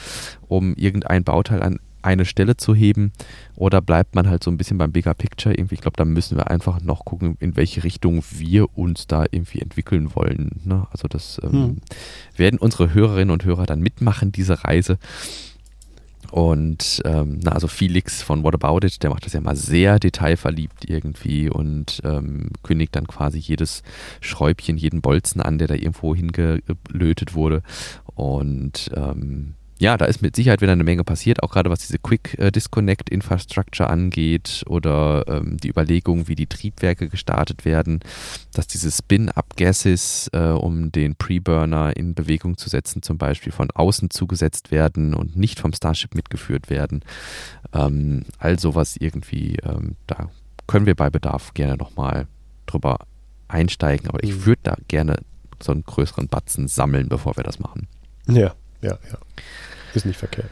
um irgendein Bauteil an eine Stelle zu heben oder bleibt man halt so ein bisschen beim Bigger Picture irgendwie? Ich glaube, da müssen wir einfach noch gucken, in welche Richtung wir uns da irgendwie entwickeln wollen. Ne? Also das ähm, hm. werden unsere Hörerinnen und Hörer dann mitmachen, diese Reise. Und ähm, na, also Felix von What About It, der macht das ja mal sehr detailverliebt irgendwie und ähm, kündigt dann quasi jedes Schräubchen, jeden Bolzen an, der da irgendwo hingelötet wurde. Und ähm, ja, da ist mit Sicherheit wieder eine Menge passiert, auch gerade was diese Quick äh, Disconnect Infrastructure angeht oder ähm, die Überlegung, wie die Triebwerke gestartet werden, dass diese Spin-Up-Gases, äh, um den Preburner in Bewegung zu setzen, zum Beispiel von außen zugesetzt werden und nicht vom Starship mitgeführt werden. Ähm, all sowas irgendwie, ähm, da können wir bei Bedarf gerne nochmal drüber einsteigen, aber ich mhm. würde da gerne so einen größeren Batzen sammeln, bevor wir das machen. Ja, ja, ja. Ist nicht verkehrt.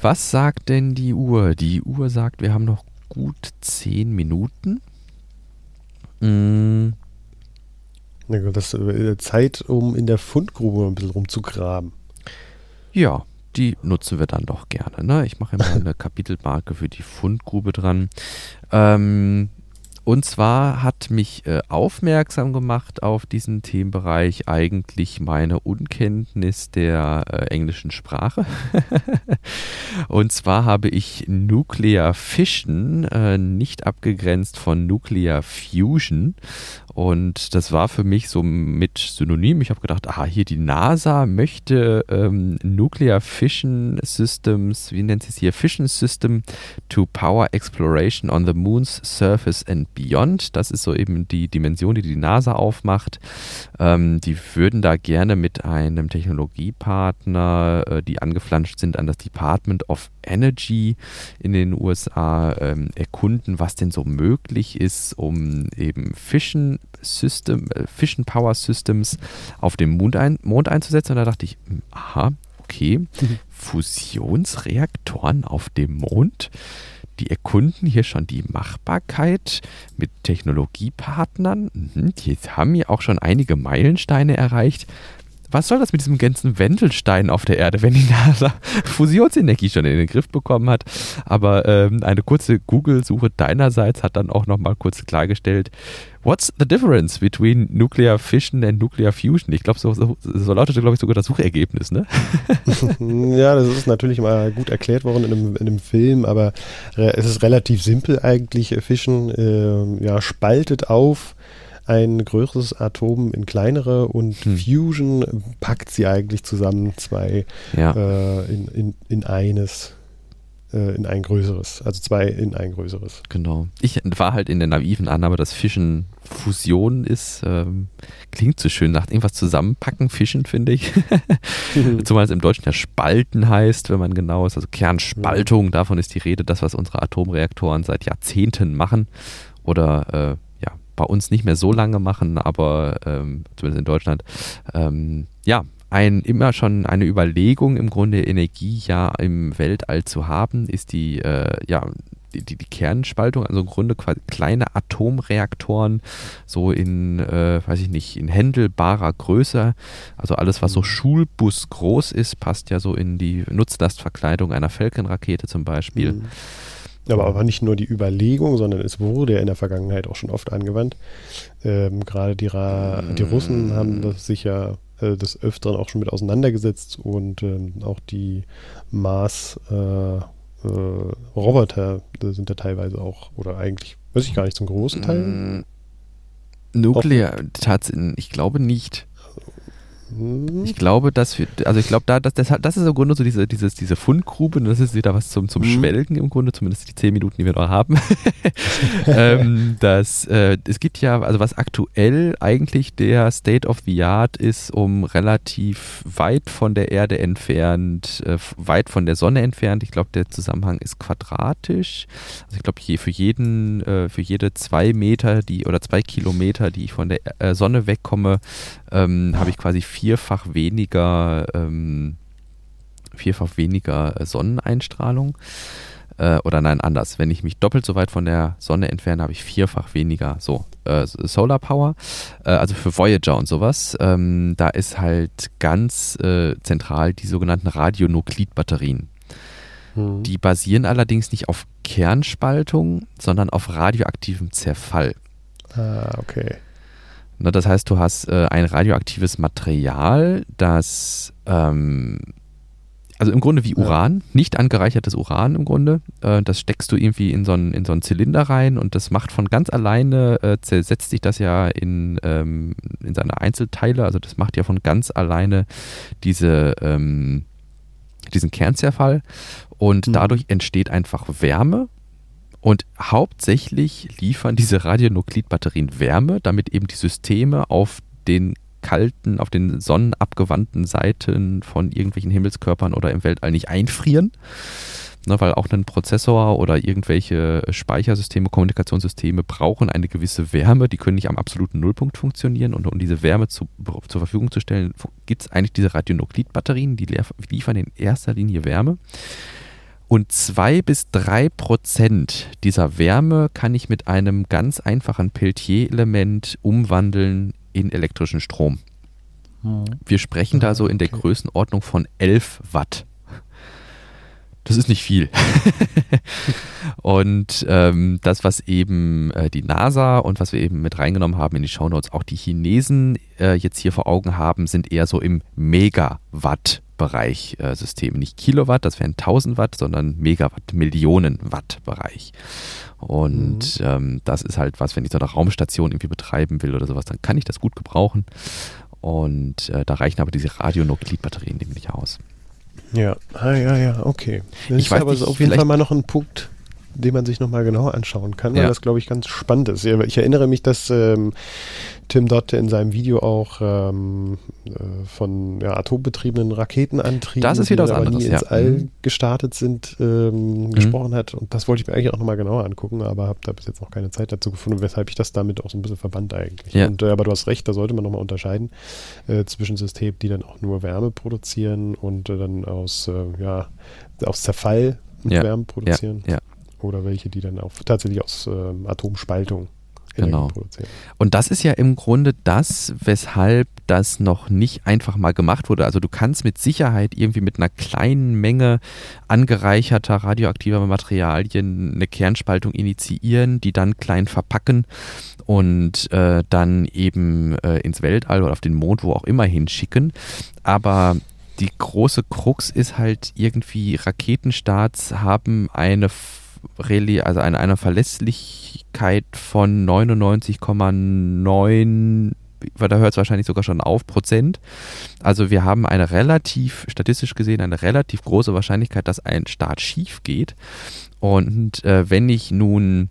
Was sagt denn die Uhr? Die Uhr sagt, wir haben noch gut zehn Minuten. Mm. Das ist äh, Zeit, um in der Fundgrube ein bisschen rumzugraben. Ja, die nutzen wir dann doch gerne. Ne? Ich mache immer (laughs) eine Kapitelmarke für die Fundgrube dran. Ähm, und zwar hat mich äh, aufmerksam gemacht auf diesen Themenbereich eigentlich meine Unkenntnis der äh, englischen Sprache. (laughs) und zwar habe ich Nuclear Fission äh, nicht abgegrenzt von Nuclear Fusion. Und das war für mich so mit Synonym. Ich habe gedacht, ah, hier die NASA möchte ähm, Nuclear Fission Systems, wie nennt sie es hier, Fission System to Power Exploration on the Moon's Surface and Beyond. Das ist so eben die Dimension, die die NASA aufmacht. Ähm, die würden da gerne mit einem Technologiepartner, äh, die angeflanscht sind an das Department of Energy in den USA, ähm, erkunden, was denn so möglich ist, um eben Fission System, äh, Fission Power Systems auf dem Mond, ein, Mond einzusetzen. Und da dachte ich, hm, aha, okay, mhm. Fusionsreaktoren auf dem Mond die erkunden hier schon die Machbarkeit mit Technologiepartnern. Mhm, die haben ja auch schon einige Meilensteine erreicht was soll das mit diesem ganzen Wendelstein auf der Erde, wenn die (laughs) NASA Fusionsenergie schon in den Griff bekommen hat? Aber ähm, eine kurze Google-Suche deinerseits hat dann auch nochmal kurz klargestellt, what's the difference between Nuclear Fission and Nuclear Fusion? Ich glaube, so, so, so lautete, glaube ich, sogar das Suchergebnis, ne? (laughs) ja, das ist natürlich mal gut erklärt worden in einem, in einem Film, aber es ist relativ simpel eigentlich. Fission äh, ja, spaltet auf ein größeres Atom in kleinere und hm. Fusion packt sie eigentlich zusammen, zwei ja. äh, in, in, in eines äh, in ein größeres, also zwei in ein größeres. Genau. Ich war halt in der naiven Annahme, dass Fischen Fusion ist. Ähm, klingt so schön nach irgendwas zusammenpacken, Fischen, finde ich. (laughs) Zumal es im Deutschen ja Spalten heißt, wenn man genau ist. Also Kernspaltung, ja. davon ist die Rede, das, was unsere Atomreaktoren seit Jahrzehnten machen. Oder äh, bei uns nicht mehr so lange machen, aber ähm, zumindest in Deutschland, ähm, ja, ein, immer schon eine Überlegung im Grunde Energie ja im Weltall zu haben, ist die, äh, ja, die, die, die, Kernspaltung, also im Grunde kleine Atomreaktoren, so in, äh, weiß ich nicht, in händelbarer Größe. Also alles, was so mhm. Schulbus groß ist, passt ja so in die Nutzlastverkleidung einer Falcon-Rakete zum Beispiel. Mhm. Aber, aber nicht nur die Überlegung, sondern es wurde ja in der Vergangenheit auch schon oft angewandt. Ähm, Gerade die, Ra die Russen haben das sich ja äh, des Öfteren auch schon mit auseinandergesetzt und ähm, auch die Mars-Roboter äh, äh, sind ja teilweise auch, oder eigentlich, weiß ich gar nicht, zum großen Teil. Mm, Nuklear, ich glaube nicht. Mhm. Ich glaube, dass wir, also ich glaube, da, das, das, das ist im Grunde so diese, dieses, diese Fundgrube, das ist wieder was zum, zum mhm. Schwelgen im Grunde, zumindest die zehn Minuten, die wir noch haben. (laughs) ähm, das, äh, es gibt ja, also was aktuell eigentlich der State of the Art ist, um relativ weit von der Erde entfernt, äh, weit von der Sonne entfernt. Ich glaube, der Zusammenhang ist quadratisch. Also ich glaube, je, für jeden, äh, für jede zwei Meter, die oder zwei Kilometer, die ich von der äh, Sonne wegkomme, ähm, habe ich quasi vierfach weniger, ähm, vierfach weniger äh, Sonneneinstrahlung. Äh, oder nein, anders. Wenn ich mich doppelt so weit von der Sonne entferne, habe ich vierfach weniger so äh, Solar Power. Äh, also für Voyager und sowas. Ähm, da ist halt ganz äh, zentral die sogenannten Radionuklidbatterien. Mhm. Die basieren allerdings nicht auf Kernspaltung, sondern auf radioaktivem Zerfall. Ah, okay. Na, das heißt, du hast äh, ein radioaktives Material, das ähm, also im Grunde wie Uran, ja. nicht angereichertes Uran im Grunde. Äh, das steckst du irgendwie in so, einen, in so einen Zylinder rein und das macht von ganz alleine, äh, zersetzt sich das ja in, ähm, in seine Einzelteile. Also das macht ja von ganz alleine diese, ähm, diesen Kernzerfall und mhm. dadurch entsteht einfach Wärme. Und hauptsächlich liefern diese Radionuklidbatterien Wärme, damit eben die Systeme auf den kalten, auf den sonnenabgewandten Seiten von irgendwelchen Himmelskörpern oder im Weltall nicht einfrieren. Ne, weil auch ein Prozessor oder irgendwelche Speichersysteme, Kommunikationssysteme brauchen eine gewisse Wärme, die können nicht am absoluten Nullpunkt funktionieren. Und um diese Wärme zu, zur Verfügung zu stellen, gibt es eigentlich diese Radionuklidbatterien, die liefern in erster Linie Wärme. Und zwei bis drei Prozent dieser Wärme kann ich mit einem ganz einfachen Peltier-Element umwandeln in elektrischen Strom. Mhm. Wir sprechen da so in der Größenordnung von 11 Watt. Das ist nicht viel. (laughs) und ähm, das, was eben äh, die NASA und was wir eben mit reingenommen haben in die Shownotes, auch die Chinesen äh, jetzt hier vor Augen haben, sind eher so im Megawatt Bereich äh, System. Nicht Kilowatt, das wären 1000 Watt, sondern Megawatt, Millionen Watt Bereich. Und mhm. ähm, das ist halt was, wenn ich so eine Raumstation irgendwie betreiben will oder sowas, dann kann ich das gut gebrauchen. Und äh, da reichen aber diese Radionuklidbatterien nämlich aus. Ja, ah, ja, ja, okay. Das ich ist weiß aber nicht, auf jeden Fall mal noch ein Punkt, den man sich nochmal genauer anschauen kann, weil ja. das, glaube ich, ganz spannend ist. Ich erinnere mich, dass ähm, Tim Dotte in seinem Video auch ähm, äh, von ja, atombetriebenen Raketenantrieben, das ist wieder die was anderes, nie ins All mhm. gestartet sind, ähm, mhm. gesprochen hat. Und das wollte ich mir eigentlich auch nochmal genauer angucken, aber habe da bis jetzt noch keine Zeit dazu gefunden, weshalb ich das damit auch so ein bisschen verband eigentlich. Ja. Und, äh, aber du hast recht, da sollte man nochmal unterscheiden äh, zwischen Systemen, die dann auch nur Wärme produzieren und äh, dann aus, äh, ja, aus Zerfall ja. Wärme produzieren. Ja. Oder welche, die dann auch tatsächlich aus ähm, Atomspaltung genau. produzieren. Und das ist ja im Grunde das, weshalb das noch nicht einfach mal gemacht wurde. Also du kannst mit Sicherheit irgendwie mit einer kleinen Menge angereicherter radioaktiver Materialien eine Kernspaltung initiieren, die dann klein verpacken und äh, dann eben äh, ins Weltall oder auf den Mond, wo auch immer hinschicken. Aber die große Krux ist halt irgendwie, Raketenstarts haben eine also eine, eine Verlässlichkeit von 99,9 da hört es wahrscheinlich sogar schon auf, Prozent. Also wir haben eine relativ, statistisch gesehen, eine relativ große Wahrscheinlichkeit, dass ein Start schief geht. Und äh, wenn ich nun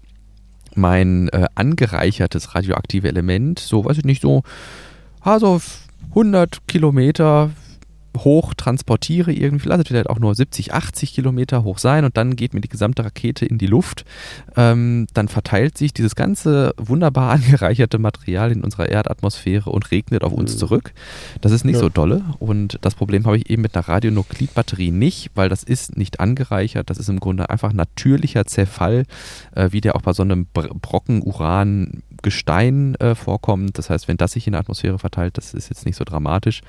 mein äh, angereichertes radioaktive Element, so weiß ich nicht, so, also 100 Kilometer hoch transportiere irgendwie, lasse es vielleicht auch nur 70, 80 Kilometer hoch sein und dann geht mir die gesamte Rakete in die Luft, ähm, dann verteilt sich dieses ganze wunderbar (laughs) angereicherte Material in unserer Erdatmosphäre und regnet auf uns mhm. zurück. Das ist nicht ja. so dolle und das Problem habe ich eben mit einer Radionuklidbatterie nicht, weil das ist nicht angereichert, das ist im Grunde einfach natürlicher Zerfall, äh, wie der auch bei so einem Brocken Uran Gestein äh, vorkommt. Das heißt, wenn das sich in der Atmosphäre verteilt, das ist jetzt nicht so dramatisch.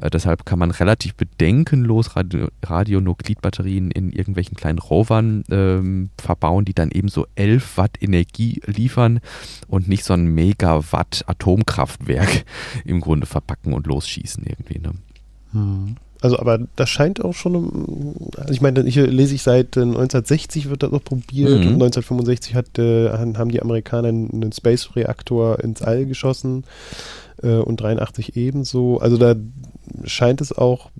Äh, deshalb kann man relativ bedenkenlos Radio Radionuklidbatterien in irgendwelchen kleinen Rovern ähm, verbauen, die dann eben so 11 Watt Energie liefern und nicht so ein Megawatt Atomkraftwerk (laughs) im Grunde verpacken und losschießen irgendwie. Ne? Hm. Also, aber das scheint auch schon, also ich meine, hier lese ich seit 1960 äh, wird das noch probiert mhm. und 1965 hat, äh, haben die Amerikaner einen Space-Reaktor ins All geschossen äh, und 83 ebenso. Also da scheint es auch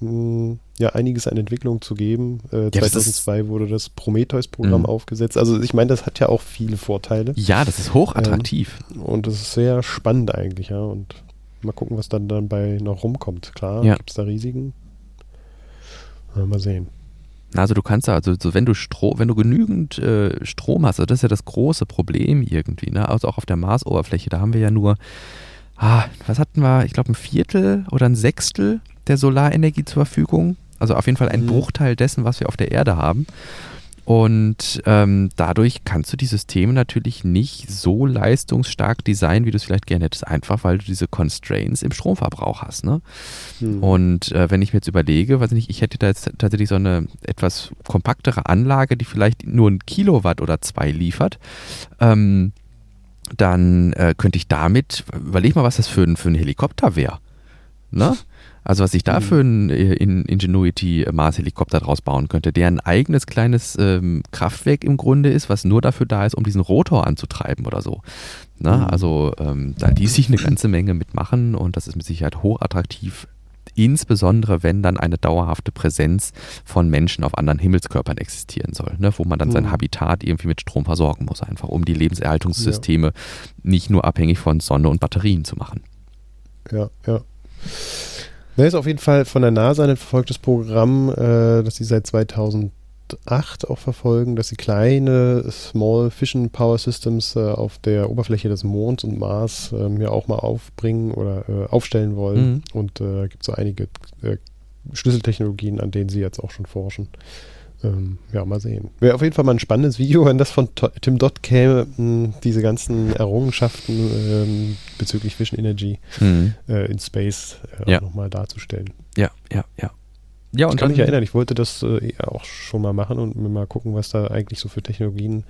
mh, hm, ja einiges an Entwicklung zu geben. Äh, ja, 2002 wurde das Prometheus-Programm mhm. aufgesetzt. Also ich meine, das hat ja auch viele Vorteile. Ja, das ist hochattraktiv. Ähm, und das ist sehr spannend eigentlich, ja. Und Mal gucken, was dann dabei noch rumkommt. Klar, ja. gibt es da Risiken. Mal sehen. Also du kannst da, also so wenn du Strom, wenn du genügend äh, Strom hast, also das ist ja das große Problem irgendwie, ne? Also auch auf der Marsoberfläche, da haben wir ja nur, ah, was hatten wir, ich glaube ein Viertel oder ein Sechstel der Solarenergie zur Verfügung. Also auf jeden Fall ein mhm. Bruchteil dessen, was wir auf der Erde haben. Und ähm, dadurch kannst du die Systeme natürlich nicht so leistungsstark designen, wie du es vielleicht gerne hättest, einfach weil du diese Constraints im Stromverbrauch hast. Ne? Mhm. Und äh, wenn ich mir jetzt überlege, weiß nicht, ich hätte da jetzt tatsächlich so eine etwas kompaktere Anlage, die vielleicht nur ein Kilowatt oder zwei liefert, ähm, dann äh, könnte ich damit, überleg mal, was das für ein, für ein Helikopter wäre. Ne? Also was ich da mhm. für ein äh, Ingenuity Mars Helikopter draus bauen könnte, der ein eigenes kleines ähm, Kraftwerk im Grunde ist, was nur dafür da ist, um diesen Rotor anzutreiben oder so. Na, mhm. Also ähm, da ließ sich eine ganze Menge mitmachen und das ist mit Sicherheit hochattraktiv, insbesondere wenn dann eine dauerhafte Präsenz von Menschen auf anderen Himmelskörpern existieren soll, ne, wo man dann sein mhm. Habitat irgendwie mit Strom versorgen muss, einfach um die Lebenserhaltungssysteme ja. nicht nur abhängig von Sonne und Batterien zu machen. Ja, ja. Da ist auf jeden Fall von der NASA ein verfolgtes Programm, äh, das sie seit 2008 auch verfolgen, dass sie kleine Small Fission Power Systems äh, auf der Oberfläche des Monds und Mars äh, ja auch mal aufbringen oder äh, aufstellen wollen. Mhm. Und äh, gibt so einige äh, Schlüsseltechnologien, an denen sie jetzt auch schon forschen. Ähm, ja, mal sehen. Wäre auf jeden Fall mal ein spannendes Video, wenn das von Tim Dodd käme, mh, diese ganzen Errungenschaften ähm, bezüglich Vision Energy mhm. äh, in Space äh, ja. nochmal darzustellen. Ja, ja, ja. Ja, und ich kann mich erinnern, ich wollte das äh, auch schon mal machen und mir mal gucken, was da eigentlich so für Technologien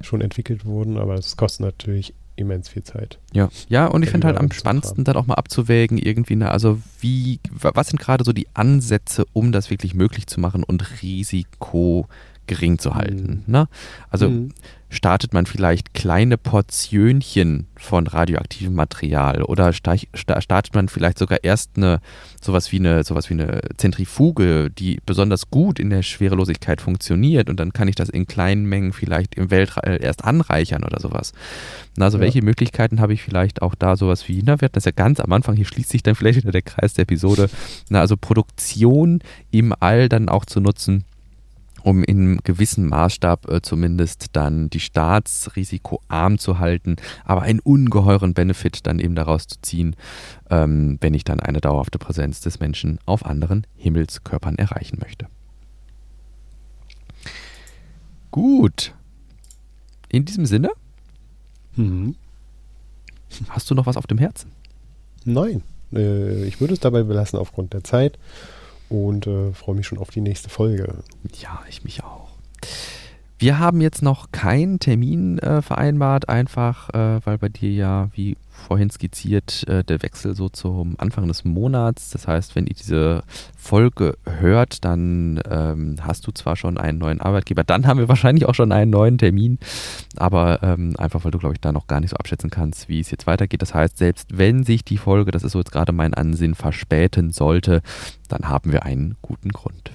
schon entwickelt wurden, aber es kostet natürlich immens viel Zeit. Ja, ja, und ich finde halt am spannendsten dann auch mal abzuwägen, irgendwie, ne, also wie, was sind gerade so die Ansätze, um das wirklich möglich zu machen und Risiko gering zu halten. Mhm. Ne? Also mhm startet man vielleicht kleine Portionchen von radioaktivem Material oder startet man vielleicht sogar erst eine sowas wie eine sowas wie eine Zentrifuge, die besonders gut in der Schwerelosigkeit funktioniert und dann kann ich das in kleinen Mengen vielleicht im Weltall erst anreichern oder sowas. Also ja. welche Möglichkeiten habe ich vielleicht auch da sowas wie, na, wir hatten das ja ganz am Anfang, hier schließt sich dann vielleicht wieder der Kreis der Episode, na, also Produktion im All dann auch zu nutzen um in gewissem Maßstab äh, zumindest dann die Staatsrisiko arm zu halten, aber einen ungeheuren Benefit dann eben daraus zu ziehen, ähm, wenn ich dann eine dauerhafte Präsenz des Menschen auf anderen Himmelskörpern erreichen möchte. Gut. In diesem Sinne, mhm. hast du noch was auf dem Herzen? Nein, äh, ich würde es dabei belassen aufgrund der Zeit und äh, freue mich schon auf die nächste Folge. Ja, ich mich auch. Wir haben jetzt noch keinen Termin äh, vereinbart, einfach äh, weil bei dir ja, wie vorhin skizziert, äh, der Wechsel so zum Anfang des Monats. Das heißt, wenn ihr diese Folge hört, dann ähm, hast du zwar schon einen neuen Arbeitgeber, dann haben wir wahrscheinlich auch schon einen neuen Termin, aber ähm, einfach weil du, glaube ich, da noch gar nicht so abschätzen kannst, wie es jetzt weitergeht. Das heißt, selbst wenn sich die Folge, das ist so jetzt gerade mein Ansinn, verspäten sollte, dann haben wir einen guten Grund.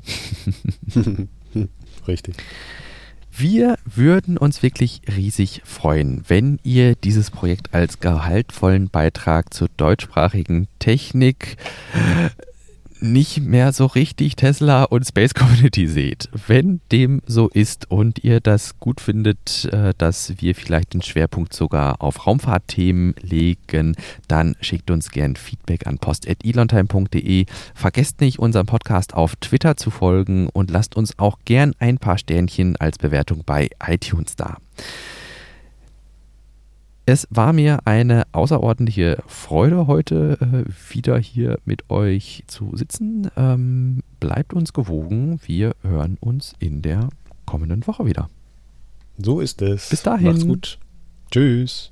(laughs) Richtig. Wir würden uns wirklich riesig freuen, wenn ihr dieses Projekt als gehaltvollen Beitrag zur deutschsprachigen Technik nicht mehr so richtig Tesla und Space Community seht. Wenn dem so ist und ihr das gut findet, äh, dass wir vielleicht den Schwerpunkt sogar auf Raumfahrtthemen legen, dann schickt uns gern Feedback an post.elontime.de. Vergesst nicht, unserem Podcast auf Twitter zu folgen und lasst uns auch gern ein paar Sternchen als Bewertung bei iTunes da. Es war mir eine außerordentliche Freude, heute äh, wieder hier mit euch zu sitzen. Ähm, bleibt uns gewogen. Wir hören uns in der kommenden Woche wieder. So ist es. Bis dahin. Macht's gut. Tschüss.